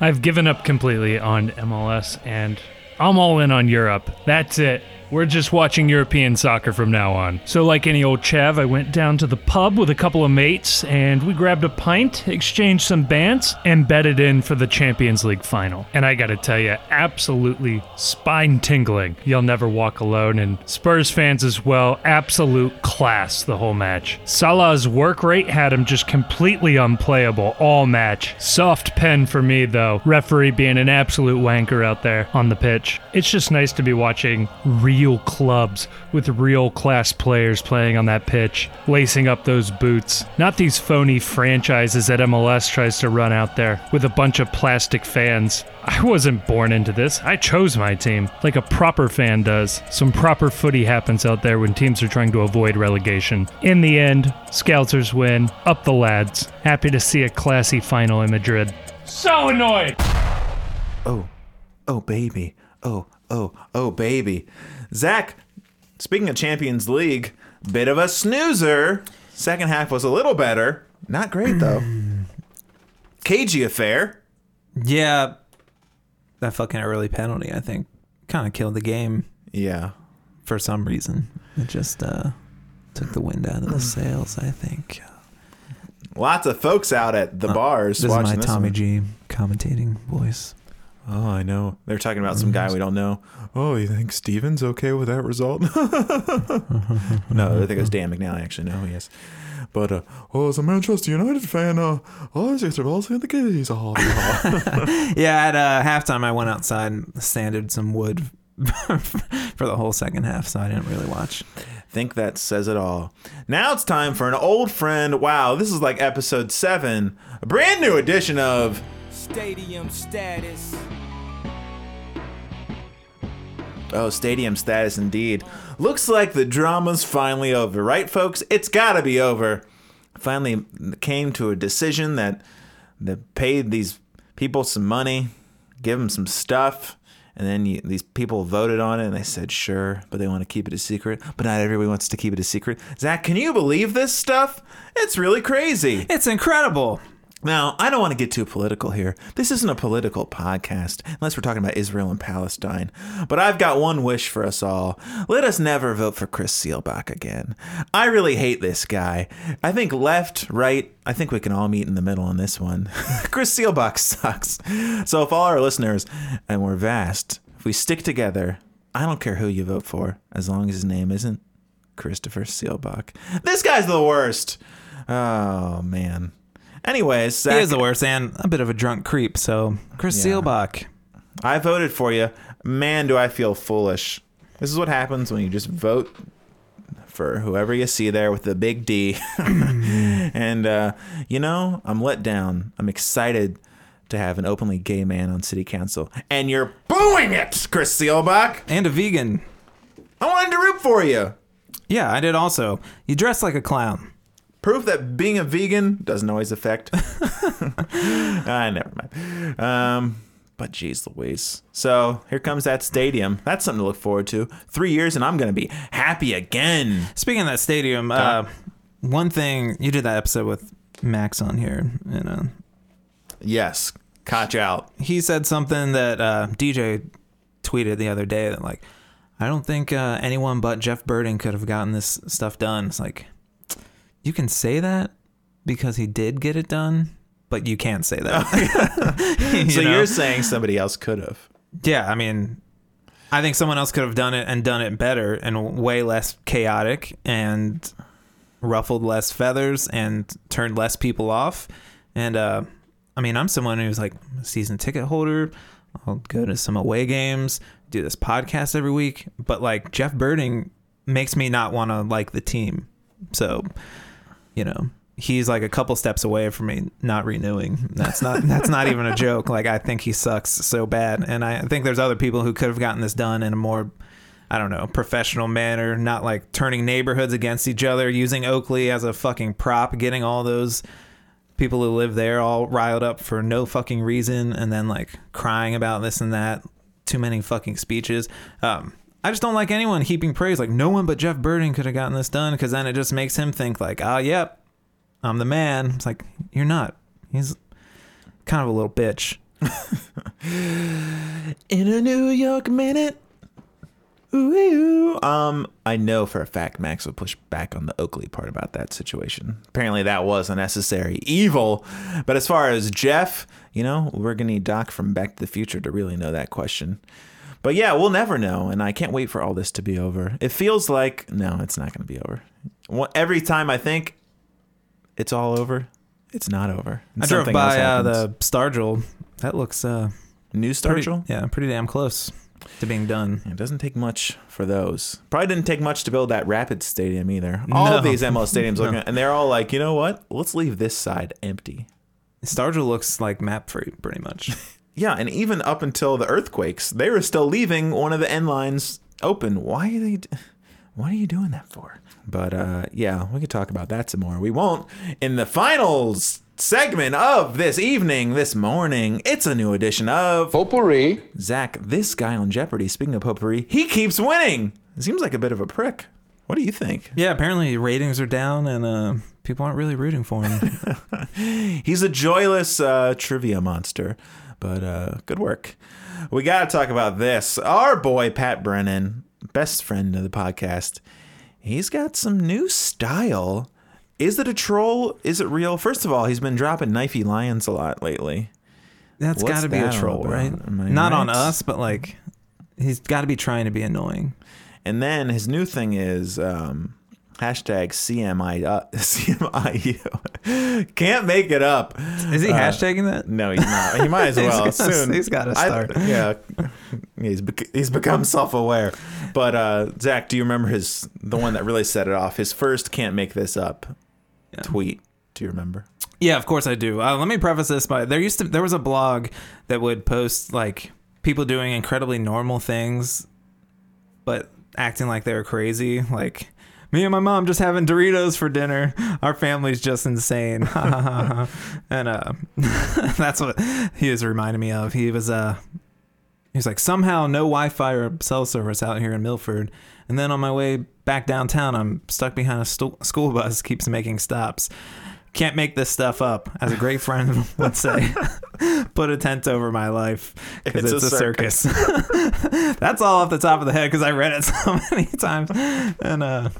I've given up completely on MLS and I'm all in on Europe. That's it. We're just watching European soccer from now on. So, like any old chav, I went down to the pub with a couple of mates and we grabbed a pint, exchanged some bants, and betted in for the Champions League final. And I gotta tell you, absolutely spine tingling. You'll never walk alone. And Spurs fans as well, absolute class the whole match. Salah's work rate had him just completely unplayable all match. Soft pen for me though, referee being an absolute wanker out there on the pitch. It's just nice to be watching real clubs with real class players playing on that pitch, lacing up those boots. Not these phony franchises that MLS tries to run out there with a bunch of plastic fans. I wasn't born into this. I chose my team, like a proper fan does. Some proper footy happens out there when teams are trying to avoid relegation. In the end, Scousers win. Up the lads. Happy to see a classy final in Madrid. So annoyed! Oh, oh, baby. Oh, oh, oh, baby. Zach, speaking of Champions League, bit of a snoozer. Second half was a little better. Not great, though. (clears throat) Cagey affair. Yeah, that fucking early penalty, I think, kind of killed the game Yeah. for some reason. It just uh, took the wind out of the (sighs) sails, I think. Lots of folks out at the bars This is watching my this Tommy one. G commentating voice. Oh, I know. They're talking about some guy we don't know. Oh, you think Steven's okay with that result? (laughs) no, I think it was Dan McNally, actually. No, yes. But, uh, oh, as a Manchester United fan, uh, I just have all seen the keys. Oh, (laughs) Yeah, at uh, halftime, I went outside and sanded some wood (laughs) for the whole second half, so I didn't really watch. think that says it all. Now it's time for an old friend. Wow, this is like episode seven. A brand new edition of Stadium status. Oh, stadium status indeed. Looks like the drama's finally over, right, folks? It's gotta be over. Finally came to a decision that that paid these people some money, give them some stuff, and then you, these people voted on it and they said sure, but they want to keep it a secret. But not everybody wants to keep it a secret. Zach, can you believe this stuff? It's really crazy. It's incredible. Now, I don't want to get too political here. This isn't a political podcast, unless we're talking about Israel and Palestine. But I've got one wish for us all. Let us never vote for Chris Seelbach again. I really hate this guy. I think left, right, I think we can all meet in the middle on this one. (laughs) Chris Seelbach sucks. So if all our listeners, and we're vast, if we stick together, I don't care who you vote for, as long as his name isn't Christopher Seelbach. This guy's the worst. Oh, man. Anyways, Zach, He is the worst and a bit of a drunk creep. So Chris Yeah. Seelbach. I voted for you. Man, do I feel foolish. This is what happens when you just vote for whoever you see there with the big D. (laughs) and, uh, you know, I'm let down. I'm excited to have an openly gay man on city council. And you're booing it, Chris Seelbach. and a vegan. I wanted to root for you. Yeah, I did also. You dress like a clown. Proof that being a vegan doesn't always affect. (laughs) Ah, never mind. Um, but geez Louise. So here comes that stadium. That's something to look forward to. Three years and I'm going to be happy again. Speaking of that stadium, uh, one thing you did that episode with Max on here, and uh, Yes. Catch out. he said something that uh, DJ tweeted the other day that like, I don't think uh, anyone but Jeff Berding could have gotten this stuff done. It's like, you can say that because he did get it done, but you can't say that. (laughs) You So know? you're saying somebody else could have. Yeah, I mean, I think someone else could have done it and done it better and way less chaotic and ruffled less feathers and turned less people off. And uh, I mean, I'm someone who's like a season ticket holder. I'll go to some away games, do this podcast every week. But like Jeff Berding makes me not want to like the team. So, you know, he's like a couple steps away from me not renewing. That's not (laughs) that's not even a joke. Like I think he sucks so bad, and I think there's other people who could have gotten this done in a more I don't know, professional manner, not like turning neighborhoods against each other, using Oakley as a fucking prop, getting all those people who live there all riled up for no fucking reason and then like crying about this and that. Too many fucking speeches. Um, I just don't like anyone heaping praise. Like no one but Jeff Berding could have gotten this done because then it just makes him think like, oh, yep, I'm the man. It's like you're not. He's kind of a little bitch. (laughs) In a New York minute. Ooh. Um, I know for a fact Max will push back on the Oakley part about that situation. Apparently, that was a necessary evil. But as far as Jeff, you know, we're gonna need Doc from Back to the Future to really know that question. But yeah, we'll never know, and I can't wait for all this to be over. It feels like no, it's not gonna be over. Every time I think it's all over, it's not over. I drove by uh, the Stargel. That looks uh, new pretty, yeah, pretty damn close to being done. It doesn't take much for those. Probably didn't take much to build that Rapid Stadium either. (laughs) All of these MLS stadiums (laughs) No. looking, and they're all like, you know what? Let's leave this side empty. Stargel looks like Mapfre, pretty much. (laughs) Yeah, and even up until the earthquakes, they were still leaving one of the end lines open. Why are they? What are you doing that for? But uh, yeah, we could talk about that some more. We won't in the finals segment of this evening, this morning. It's a new edition of Potpourri. Zach. This guy on Jeopardy. Speaking of potpourri, he keeps winning. Seems like a bit of a prick. What do you think? Yeah, apparently ratings are down and uh, people aren't really rooting for him. (laughs) He's a joyless uh, trivia monster, but uh, good work. We got to talk about this. Our boy, Pat Brennan, best friend of the podcast, he's got some new style. Is it a troll? Is it real? First of all, he's been dropping knifey lions a lot lately. That's got to be a that all troll, about? right? Not on us, but like he's got to be trying to be annoying. And then his new thing is um, hashtag CMI, uh, (laughs) CMIU. Can't make it up. Is he Uh, hashtagging that? No, he's not. He might as (laughs) He's well gotta- soon. he's gotta I- start. yeah, he's bec- he's become self-aware. But uh, Zach, do you remember his the one that really set it off? His first "can't make this up" tweet. Do you remember? Yeah, of course I do. Uh, let me preface this by there used to there was a blog that would post like people doing incredibly normal things, but acting like they were crazy. Like me and my mom just having Doritos for dinner. Our family's just insane. and uh, (laughs) that's what he was reminding me of. He was uh, he was like somehow no Wi-Fi or cell service out here in Milford. And then on my way back downtown, I'm stuck behind a sto- school bus. Keeps making stops. Can't make this stuff up, as a great friend (laughs) would say. (laughs) Put a tent over my life because It's it's, a a circus. That's all off the top of the head because I read it so many times, and uh,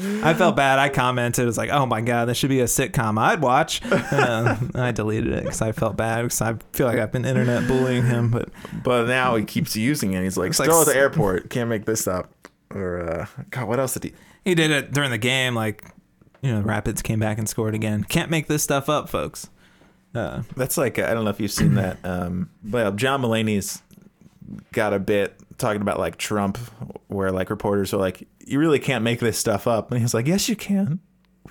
I felt bad. I commented, "It was like, oh my god, this should be a sitcom I'd watch." (laughs) Uh, I deleted it because I felt bad because I feel like I've been internet bullying him. But But now he keeps using it. He's like, It's like still at the airport. Can't make this up. Or uh, God, what else did he? he did it during the game. Like, you know, Rapids came back and scored again. Can't make this stuff up, folks. Uh, That's like I don't know if you've seen that. Um, but John Mulaney's got a bit talking about like Trump, where like reporters are like, "You really can't make this stuff up," and he's like, "Yes, you can."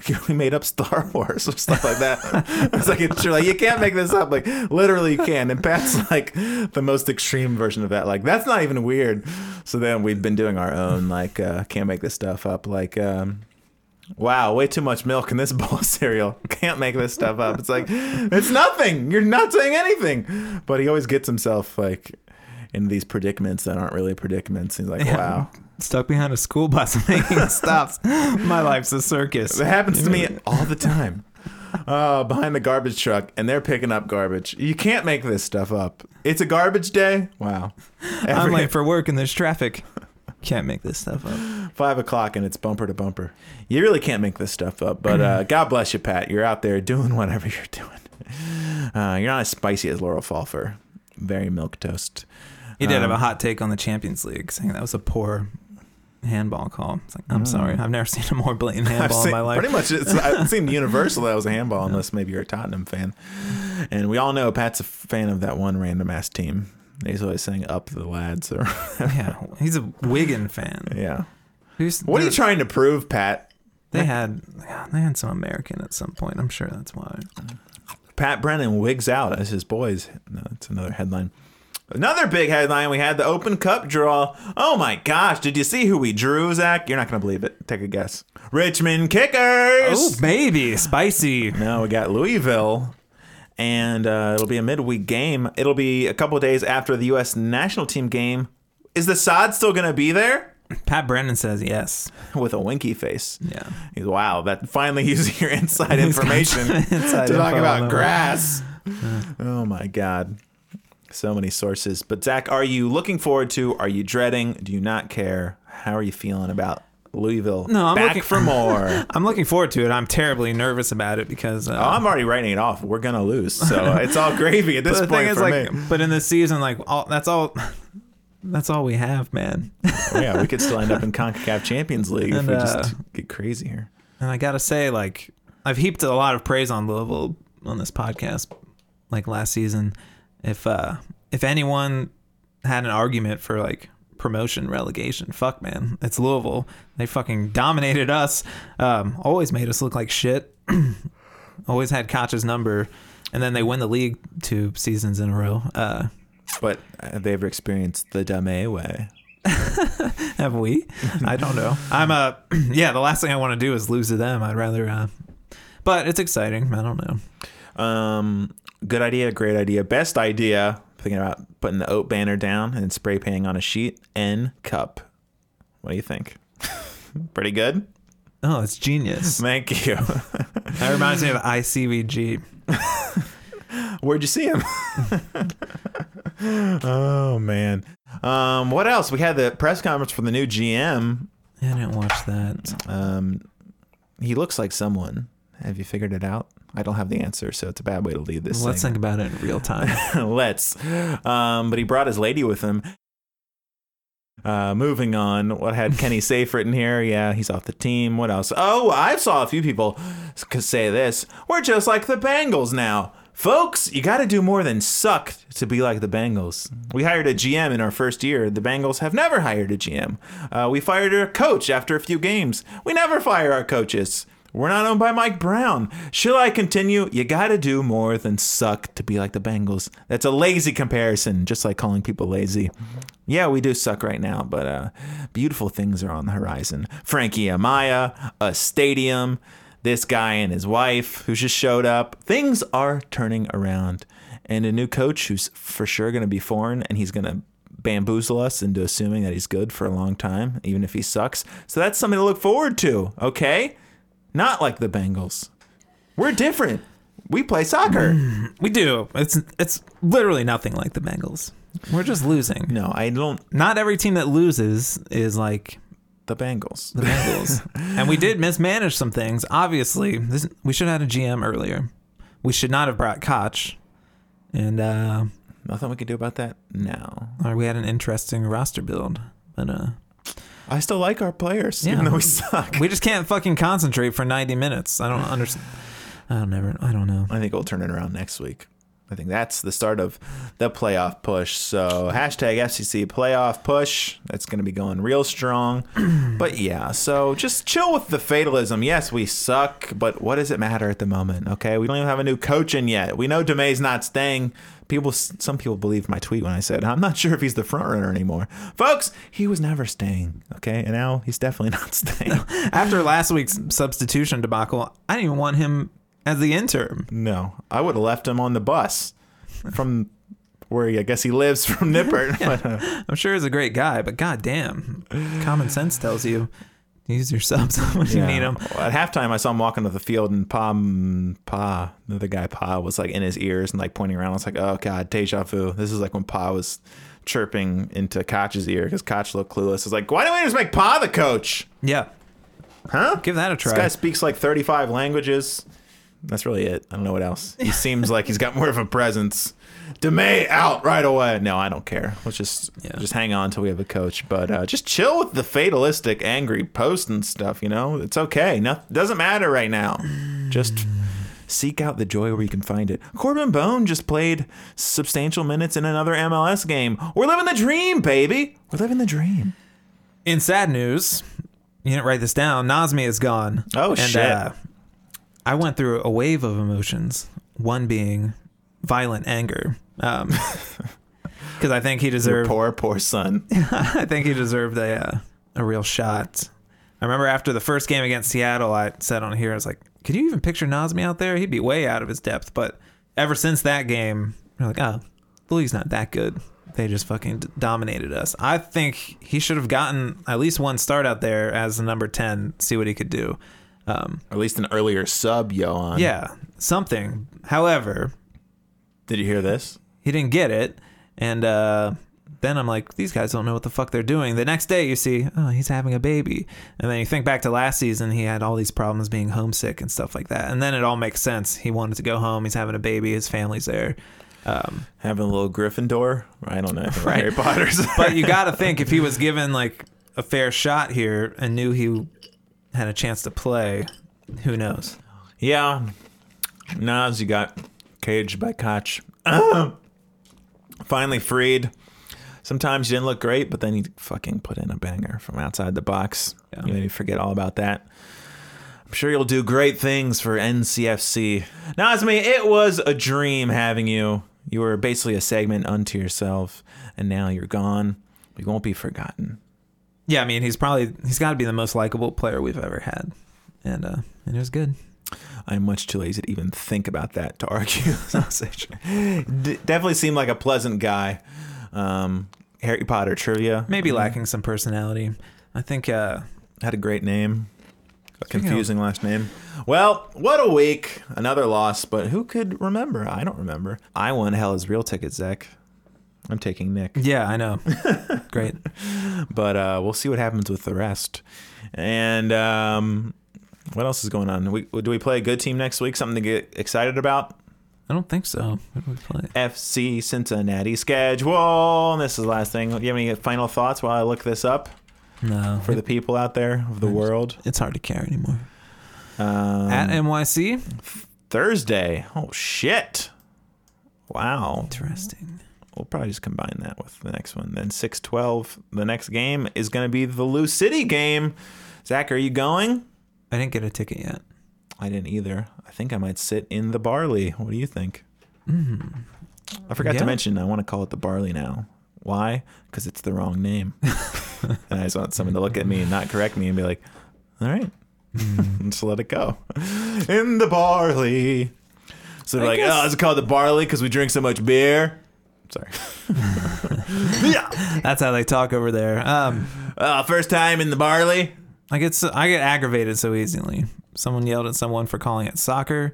(laughs) We made up Star Wars or stuff like that. (laughs) it's like it's true. Like you can't make this up. Like literally, you can. And Pat's like the most extreme version of that. Like that's not even weird. So then we've been doing our own. Like uh, can't make this stuff up. Like um, wow, way too much milk in this (laughs) bowl of cereal. Can't make this stuff up. It's like it's nothing. You're not saying anything. But he always gets himself like in these predicaments that aren't really predicaments. He's like, Yeah. wow. stuck behind a school bus making (laughs) stops. My life's a circus. It happens to me all the time. Uh, behind the garbage truck, and they're picking up garbage. You can't make this stuff up. It's a garbage day. Wow. (laughs) I'm late for work and there's traffic. Can't make this stuff up. five o'clock and it's bumper to bumper. You really can't make this stuff up. But uh, (clears throat) God bless you, Pat. You're out there doing (laughs) whatever you're doing. Uh, you're not as spicy as Laurel Falfer. Very milk toast. He did have Um, a hot take on the Champions League, saying that was a poor handball call. It's like, I'm sorry, I've never (laughs) seen a more blatant Mm. Handball in my life. Pretty much, it seemed (laughs) universal that was a handball, unless maybe you're a Tottenham fan. And we all know Pat's a fan of that one random ass team. He's always saying "up the lads." Or (laughs) yeah, he's a Wigan fan. yeah. Who's, What are you trying to prove, Pat? They had, they had some American at some point. I'm sure that's why. Pat Brennan wigs out as his boys. No, that's another headline. Another big headline. We had the Open Cup draw. Oh my gosh! Did you see who we drew, Zach? You're not gonna believe it. Take a guess. Richmond Kickers. Oh, baby, spicy. No, we got Louisville, and uh, it'll be a midweek game. It'll be a couple of days after the U.S. national team game. Is the sod still gonna be there? Pat Brennan says yes. (laughs) With a winky face. Yeah. He's wow. That finally (laughs) using your inside information (laughs) inside to talk about that. grass. Oh my god. So many sources. But Zach, are you looking forward to? Are you dreading? Do you not care? How are you feeling about Louisville? No, I'm back looking- for more. (laughs) I'm looking forward to it. I'm terribly nervous about it because uh, Oh, I'm already writing it off. We're gonna lose, so (laughs) it's all gravy at this but the point thing is, for like, me. but in this season, like, all, that's all. (laughs) That's all we have, man. yeah, we could still end up in Concacaf Champions League if And, we uh, just get crazy here. And I gotta say, like, I've heaped a lot of praise on Louisville on this podcast, like last season. If uh if anyone had an argument for like promotion relegation, fuck man, it's Louisville. They fucking dominated us. Um, always made us look like shit. (clears throat) always had Koch's number, and then they win the league two seasons in a row. Uh, But have they ever experienced the Dame way? (laughs) Have we? I don't know. I'm a (clears throat) yeah, the last thing I want to do is lose to them. I'd rather uh but it's exciting. I don't know. Um, good idea, great idea. Best idea, thinking about putting the oat banner down and spray painting on a sheet. N cup. What do you think? (laughs) Pretty good. Oh, it's genius. Thank you. (laughs) That reminds me of ICVG. (laughs) Where'd you see him? oh man. Um, what else? We had the press conference for the new GM. I didn't watch that. Um, he looks like someone. Have you figured it out? I don't have the answer, so it's a bad way to leave this. Let's think about it in real time. (laughs) Let's. Um, but he brought his lady with him. Uh, moving on, what had (laughs) Kenny Saief written here? Yeah, he's off the team. What else? Oh, I saw a few people say this. We're just like the Bengals now. Folks, you got to do more than suck to be like the Bengals. We hired a GM in our first year. The Bengals have never hired a GM. Uh, we fired a coach after a few games. We never fire our coaches. We're not owned by Mike Brown. Shall I continue? You got to do more than suck to be like the Bengals. That's a lazy comparison, just like calling people lazy. Yeah, we do suck right now, but uh, beautiful things are on the horizon. Frankie Amaya, a stadium, this guy and his wife who just showed up. Things are turning around. And a new coach who's for sure going to be foreign and he's going to bamboozle us into assuming that he's good for a long time, even if he sucks. So that's something to look forward to, okay? Not like the Bengals. We're different. We play soccer. (laughs) we do. It's it's literally nothing like the Bengals. We're just losing. No, I don't. Not every team that loses is like The Bengals. the Bengals. (laughs) and we did mismanage some things. Obviously, this, we should have had a GM earlier. We should not have brought Koch. And uh, Nothing we could do about that now. or we had an interesting roster build. But uh, I still like our players, Yeah. even though we suck. we just can't fucking concentrate for 90 minutes. I don't understand. I don't never. I don't know. I think we'll turn it around next week. I think that's the start of the playoff push. So hashtag FCC playoff push. That's going to be going real strong. (clears throat) but yeah, so just chill with the fatalism. Yes, we suck, but what does it matter at the moment? Okay, we don't even have a new coach in yet. We know Damet's not staying. People, some people believed my tweet when I said I'm not sure if he's the front runner anymore, folks. He was never staying. Okay, and now he's definitely (laughs) not staying. (laughs) After last week's substitution debacle, I didn't even want him as the interim. No, I would have left him on the bus from where he, I guess he lives from (laughs) Nippert. Uh, I'm sure he's a great guy, but goddamn, common sense tells you use your subs (laughs) when you need them. At halftime, I saw him walking to the field, and Pa, mm, Pa, the other guy, Pa, was like in his ears and like pointing around. I was like, oh god, deja vu. This is like when Pa was chirping into Koch's ear because Koch looked clueless. It's like, why don't we just make Pa the coach? Yeah, Huh? give that a try. This guy speaks like 35 languages. That's really it. I don't know what else. He (laughs) seems like he's got more of a presence. Damet out right away. No, I don't care. Let's just Yeah. just hang on until we have a coach. But uh, just chill with the fatalistic, angry post and stuff. You know, it's okay. No, doesn't matter right now. Just seek out the joy where you can find it. Corben Bone just played substantial minutes in another MLS game. We're living the dream, baby. We're living the dream. In sad news, you didn't write this down. Nazmi is gone. Oh, and, shit. Uh, I went through a wave of emotions. One being violent anger, (laughs) because I think he Your deserved. poor, poor son. (laughs) I think he deserved a uh, a real shot. I remember after the first game against Seattle, I said on here, I was like, "Could you even picture Nazmi out there? He'd be way out of his depth." But ever since that game, you're like, "Oh, the league's not that good." They just fucking d- dominated us. I think he should have gotten at least one start out there as the number ten, see what he could do. Um, at least an earlier sub, Yoann. yeah, something. However, Did you hear this? he didn't get it and uh then I'm like, these guys don't know what the fuck they're doing. The next day, you see, oh, he's having a baby. And then you think back to last season, he had all these problems being homesick and stuff like that. And then it all makes sense. He wanted to go home. He's having a baby. His family's there. Um, Having a little Gryffindor? I don't know. (laughs) Right. Harry Potter's. (laughs) but you got to think if he was given like a fair shot here and knew he had a chance to play, who knows? yeah. Nas, you got caged by Koch. (clears throat) Finally freed. Sometimes you didn't look great, but then you fucking put in a banger from outside the box. Yeah. You made me forget all about that. I'm sure you'll do great things for NCFC. Nazmi, it was a dream having you. You were basically a segment unto yourself, and now you're gone. You won't be forgotten. Yeah, I mean, he's probably he's got to be the most likable player we've ever had, and uh, and it was good. I'm much too lazy to even think about that to argue. (laughs) D- definitely seemed like a pleasant guy. Um, Harry Potter trivia Maybe lacking some personality. I think. Uh, had a great name, a confusing last name. Well, what a week! Another loss, but who could remember? I don't remember. I won Hell's real ticket, Zach. I'm taking Nick, yeah, I know. (laughs) Great. but uh, we'll see what happens with the rest. And um, what else is going on? We, do we play a good team next week? Something to get excited about? I don't think so. What do we play? FC Cincinnati schedule. And this is the last thing. Do you have any final thoughts while I look this up No, for the people out there of the world? it's hard to care anymore. Um, At NYC. Thursday. Oh shit! Wow. Interesting. We'll probably just combine that with the next one. Then six twelve. The next game is going to be the Lou City game. Zach, are you going? I didn't get a ticket yet. I didn't either. I think I might sit in the barley. What do you think? I forgot Yeah. to mention I want to call it the barley now. Why? Because it's the wrong name. (laughs) and I just want someone to look at me and not correct me and be like, "All right, (laughs) just let it go." In the barley. So they're like, guess- "Oh, is it called the barley because we drink so much beer?" Sorry. (laughs) yeah. That's how they talk over there. Um, Uh, first time in the barley. I get so, I get aggravated so easily. Someone yelled at someone for calling it soccer,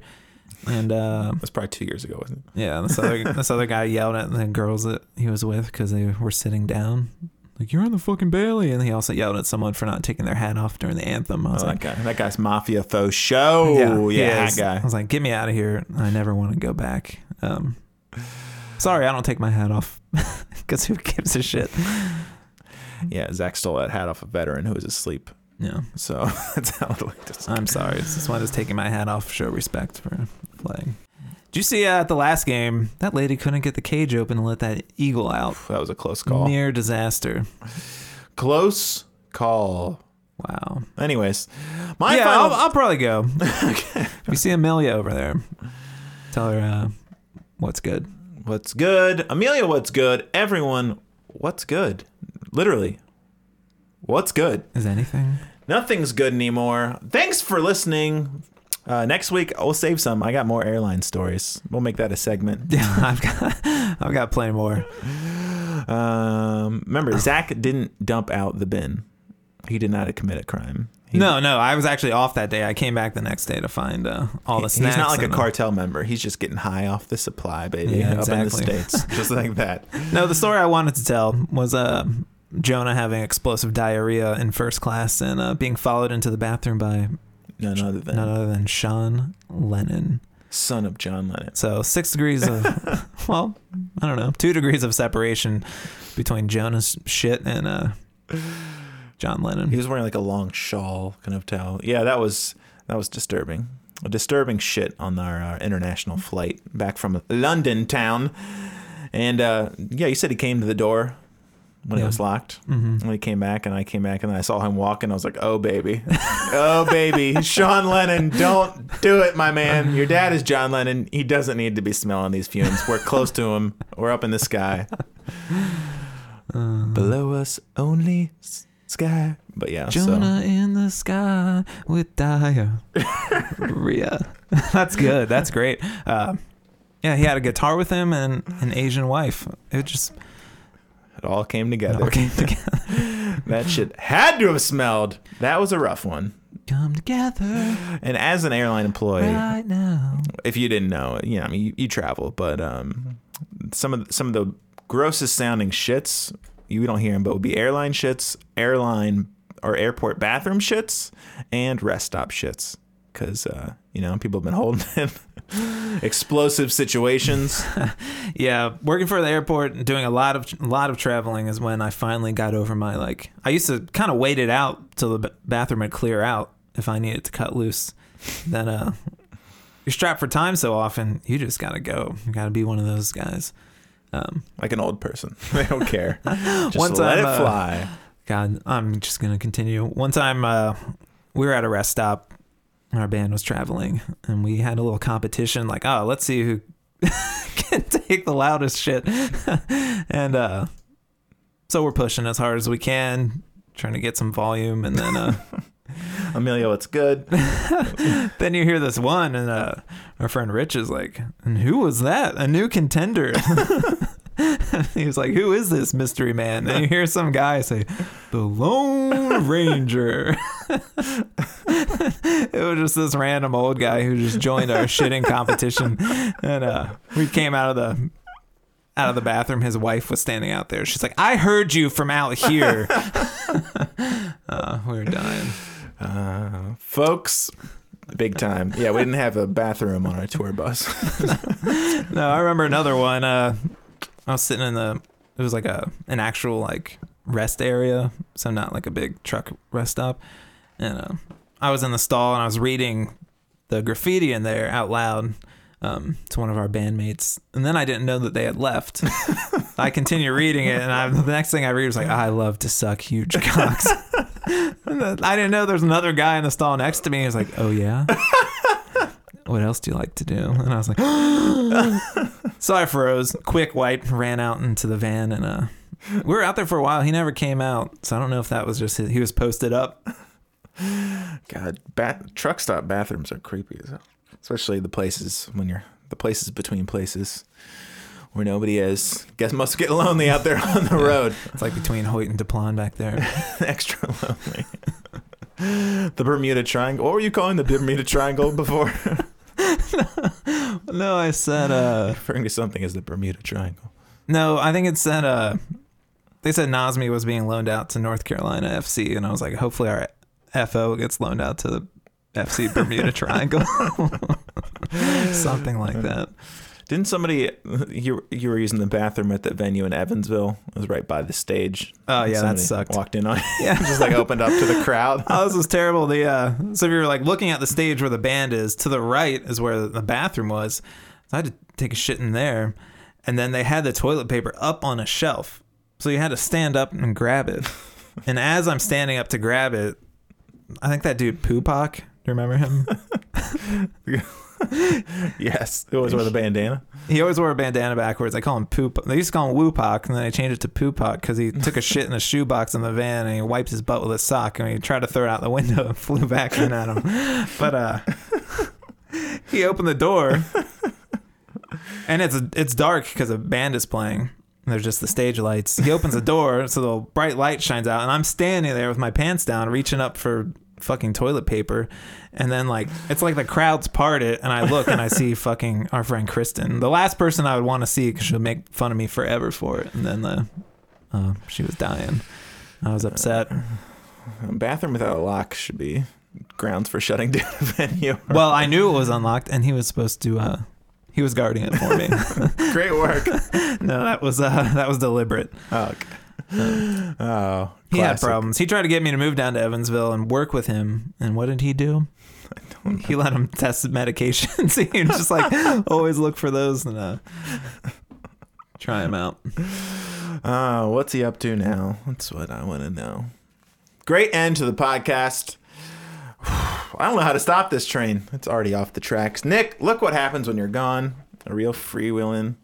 and uh, That's probably two years ago, wasn't it? yeah, this other (laughs) this other guy yelled at the girls that he was with because they were sitting down. Like you're on the fucking Bailey, and he also yelled at someone for not taking their hat off during the anthem. I Oh, was that like, guy. That guy's mafia faux show. Yeah, is. that I guy. was like, get me out of here. I never want to go back. Um, sorry, I don't take my hat off (laughs) because who gives a shit? Yeah, Zach stole that hat off a veteran who was asleep. Yeah, So (laughs) that's how it looked. I'm sorry. This one is taking my hat off. Show respect for playing. Did you see uh, at the last game that lady couldn't get the cage open and let that eagle out? That was a close call. Near disaster. Close call. Wow. Anyways, my yeah, final. I'll, I'll probably go. (laughs) If you see Amelia over there, tell her uh, what's good. what's good? Amelia, what's good? Everyone, what's good? Literally, what's good? Is anything? Nothing's good anymore. Thanks for listening. Uh, next week, I'll save some. I got more airline stories. We'll make that a segment. Yeah, (laughs) I've got I've got plenty more. Um, remember, Zach didn't dump out the bin. He did not commit a crime. He, No, no, I was actually off that day. I came back the next day to find uh, all the snacks. He's not like a the- cartel member. He's just getting high off the supply, baby, Yeah, up in the exactly. states, just like that. (laughs) No, the story I wanted to tell was uh, Jonah having explosive diarrhea in first class and uh, being followed into the bathroom by None other than none other than Sean Lennon. son of John Lennon. So six degrees of, (laughs) well, I don't know, two degrees of separation between Jonah's shit and uh, John Lennon. He was wearing like a long shawl kind of towel. Yeah, that was that was disturbing. A disturbing shit on our, uh international flight back from London town. And uh, yeah, you said he came to the door when Yeah. it was locked. hmm And he came back, and I came back, and I saw him walking. I was like, "Oh baby, oh baby, (laughs) Sean Lennon, don't do it, my man. Your dad is John Lennon. He doesn't need to be smelling these fumes. We're close to him. We're up in the sky. Below us, only sky. But yeah, so Jonah in the sky with diarrhea. (laughs) That's good. That's great. Uh, yeah, he had a guitar with him and an Asian wife. It just it all came together. all came (laughs) together. That shit had to have smelled. That was a rough one. Come together And as an airline employee, right now. if you didn't know, you know, I mean, you, you travel, but um, some of the, some of the grossest sounding shits you don't hear them, but would be airline shits, airline or airport bathroom shits, and rest stop shits. Because uh, you know people have been holding (laughs) in (laughs) explosive situations. (laughs) Yeah, working for the airport and doing a lot of a lot of traveling is when I finally got over my like. I used to kind of wait it out till the bathroom would clear out if I needed to cut loose. Then uh, you're strapped for time so often, you just gotta go. You gotta be one of those guys. Um, like an old person, (laughs) they don't care. Just One let time, it uh, fly. God, I'm just gonna continue. One time, uh, we were at a rest stop. Our band was traveling, and we had a little competition. Like, oh, let's see who (laughs) can take the loudest shit. (laughs) and uh, So we're pushing as hard as we can, trying to get some volume, and then uh, (laughs) Amelia, what's good? then you hear this one, and uh, our friend Rich is like, "And who was that? A new contender." (laughs) he was like, "Who is this mystery man?" And you hear some guy say, "The Lone (laughs) Ranger." (laughs) it was just this random old guy who just joined our shitting competition, and uh, we came out of the out of the bathroom. His wife was standing out there. She's like, "I heard you from out here." uh, we were dying. Uh, folks, big time. Yeah, we didn't have a bathroom on our tour bus. No, I remember another one. Uh, I was sitting in the. It was like a an actual like rest area, so not like a big truck rest stop. And uh, I was in the stall and I was reading the graffiti in there out loud um, to one of our bandmates, and then I didn't know that they had left. I continue reading it, and I, the next thing I read was like, "I love to suck huge cocks." (laughs) I didn't know there's another guy in the stall next to me. He was like, "Oh yeah." What else do you like to do? And I was like, (gasps) so I froze. Quick wipe, ran out into the van, and uh, we were out there for a while. He never came out, so I don't know if that was just his, he was posted up. God, bat- truck stop bathrooms are creepy as. Especially the places when you're the places between places where nobody is. Guess must get lonely out there on the road. It's like between Hoyte and Deplagne back there. (laughs) Extra lonely. the Bermuda Triangle. What were you calling the Bermuda Triangle before? (laughs) (laughs) no, I said uh, (laughs) Referring to something as the Bermuda Triangle. no. I think it said uh, they said Nazmi was being loaned out to North Carolina FC, and I was like, hopefully our FO gets loaned out to the FC Bermuda (laughs) Triangle, something like that. Didn't somebody you you were using the bathroom at the venue in Evansville? It was right by the stage. Oh, yeah, that sucked. Walked in on Yeah. (laughs) just like opened up to the crowd. (laughs) Oh, this was terrible. The uh, so if you're like looking at the stage where the band is, to the right is where the bathroom was. So I had to take a shit in there, and then they had the toilet paper up on a shelf, so you had to stand up and grab it. (laughs) and as I'm standing up to grab it, I think that dude Poopak. Do you remember him? (laughs) yes, He always wore a bandana. He always wore a bandana backwards. I call him Poop. They used to call him Woopak, and then I changed it to Poopak because he took a (laughs) shit in a shoebox in the van and he wiped his butt with a sock and he tried to throw it out the window and flew back in at him. But uh, (laughs) he opened the door, and it's it's dark because a band is playing. And There's just the stage lights. He opens the door, so the bright light shines out, and I'm standing there with my pants down, reaching up for fucking toilet paper, and then like it's like the crowd's parted, and I look and I see (laughs) fucking our friend Kristen, the last person I would want to see because she'll make fun of me forever for it. And then the uh, she was dying. I was upset. A (sighs) bathroom without a lock should be grounds for shutting down a venue. Well, I knew it was (laughs) unlocked, and he was supposed to. uh he was guarding it for me. (laughs) Great work. no, that was uh, that was deliberate. Oh, okay. (laughs) oh He had problems. He tried to get me to move down to Evansville and work with him. And what did he do? (laughs) He let him test (laughs) medications. he was just like always look for those and uh, try them out. Oh, what's he up to now? That's what I want to know. Great end to the podcast. (sighs) I don't know how to stop this train. It's already off the tracks. Nick, look what happens when you're gone. A real freewheeling,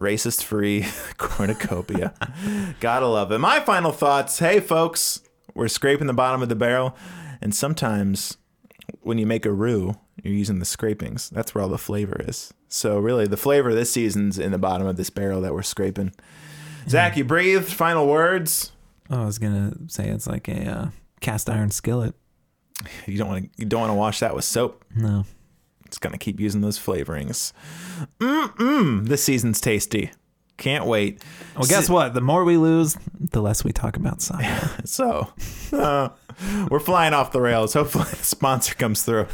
racist free (laughs) cornucopia. Gotta love it. My final thoughts. Hey, folks, we're scraping the bottom of the barrel, and sometimes when you make a roux, you're using the scrapings. That's where all the flavor is. So really, the flavor this season's in the bottom of this barrel that we're scraping. Zach, you breathed. Final words. Oh, I was gonna say it's like a uh, cast iron skillet. You don't want to. You don't want to wash that with soap. No, It's gonna keep using those flavorings. Mm mm. This season's tasty. Can't wait. well, guess what? The more we lose, the less we talk about soccer. (laughs) So, uh, we're flying off the rails. Hopefully, the sponsor comes through.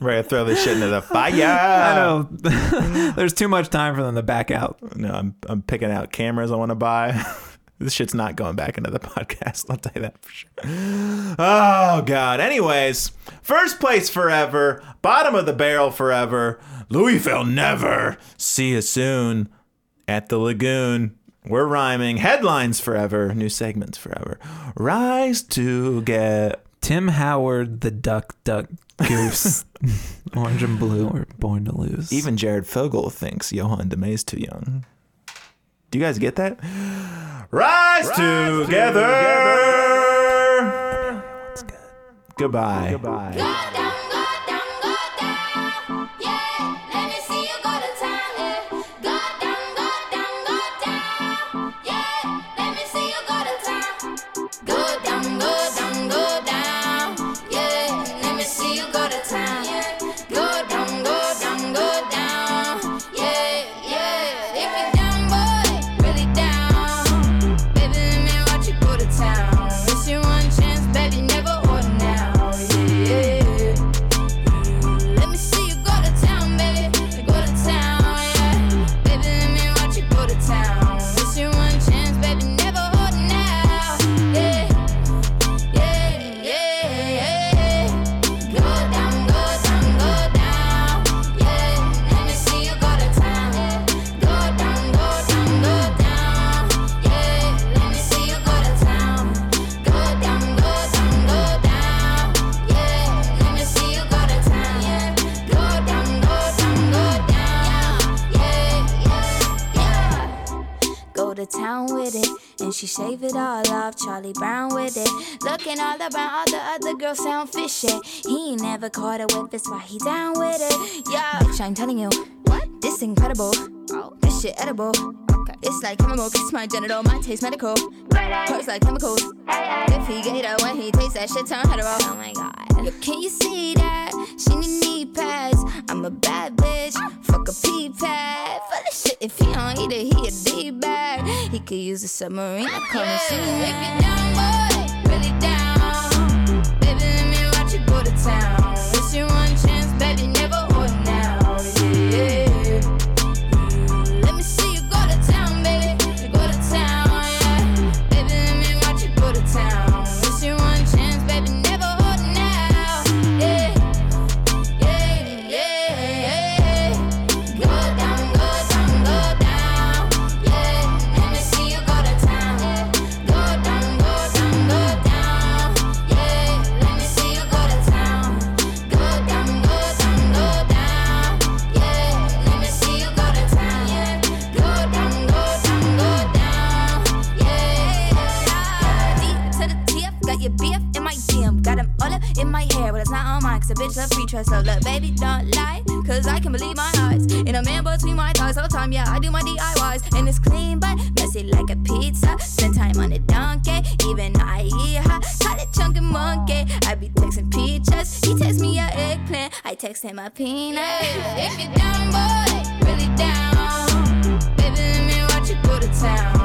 Ready to throw this shit into the fire. (laughs) I know. (laughs) There's too much time for them to back out. No, I'm I'm picking out cameras I want to buy. This shit's not going back into the (laughs) podcast. I'll tell you that for sure. Oh god. Anyways, first place forever, bottom of the barrel forever. Louisville never. See you soon at the lagoon. We're rhyming. Headlines forever. New segments forever. Rise to get. Tim Howard, the duck, duck, goose, (laughs) orange and blue, or born to lose. Even Jared Fogle thinks Yoann Damet's too young. Do you guys get that? rise together. Goodbye. Goodbye. Go Town with it, and she shave it all off. Charlie Brown with it, looking all around. All the other girls sound fishy. He ain't never caught a whip, that's why he down with it. Yeah, bitch, I'm telling you, what? This incredible. Oh, this shit edible. It's like chemical, kiss my genital, mine taste medical. Hers like chemicals. If he get it when he tastes that shit, turn hetero. Oh my god. Yo, can you see that? She need knee pads. I'm a bad bitch. Fuck a pee pad. For the shit, if he don't eat it, he a D bag. He could use a submarine. I call him Superman. If you down, boy, really down. Baby, let me watch you go to town. It's your one chance, not on. Cause a bitch love free trust. So look, baby, don't lie. Cause I can believe my eyes. In a man between my thighs all time. Yeah, I do my DIYs. And it's clean but messy like a pizza. Spend time on a donkey. Even I eat hot. Call it chunky monkey. I be texting peaches. He text me a eggplant. I text him a peanut. Yeah, if you down, boy, really down. Baby, let me watch you go to town.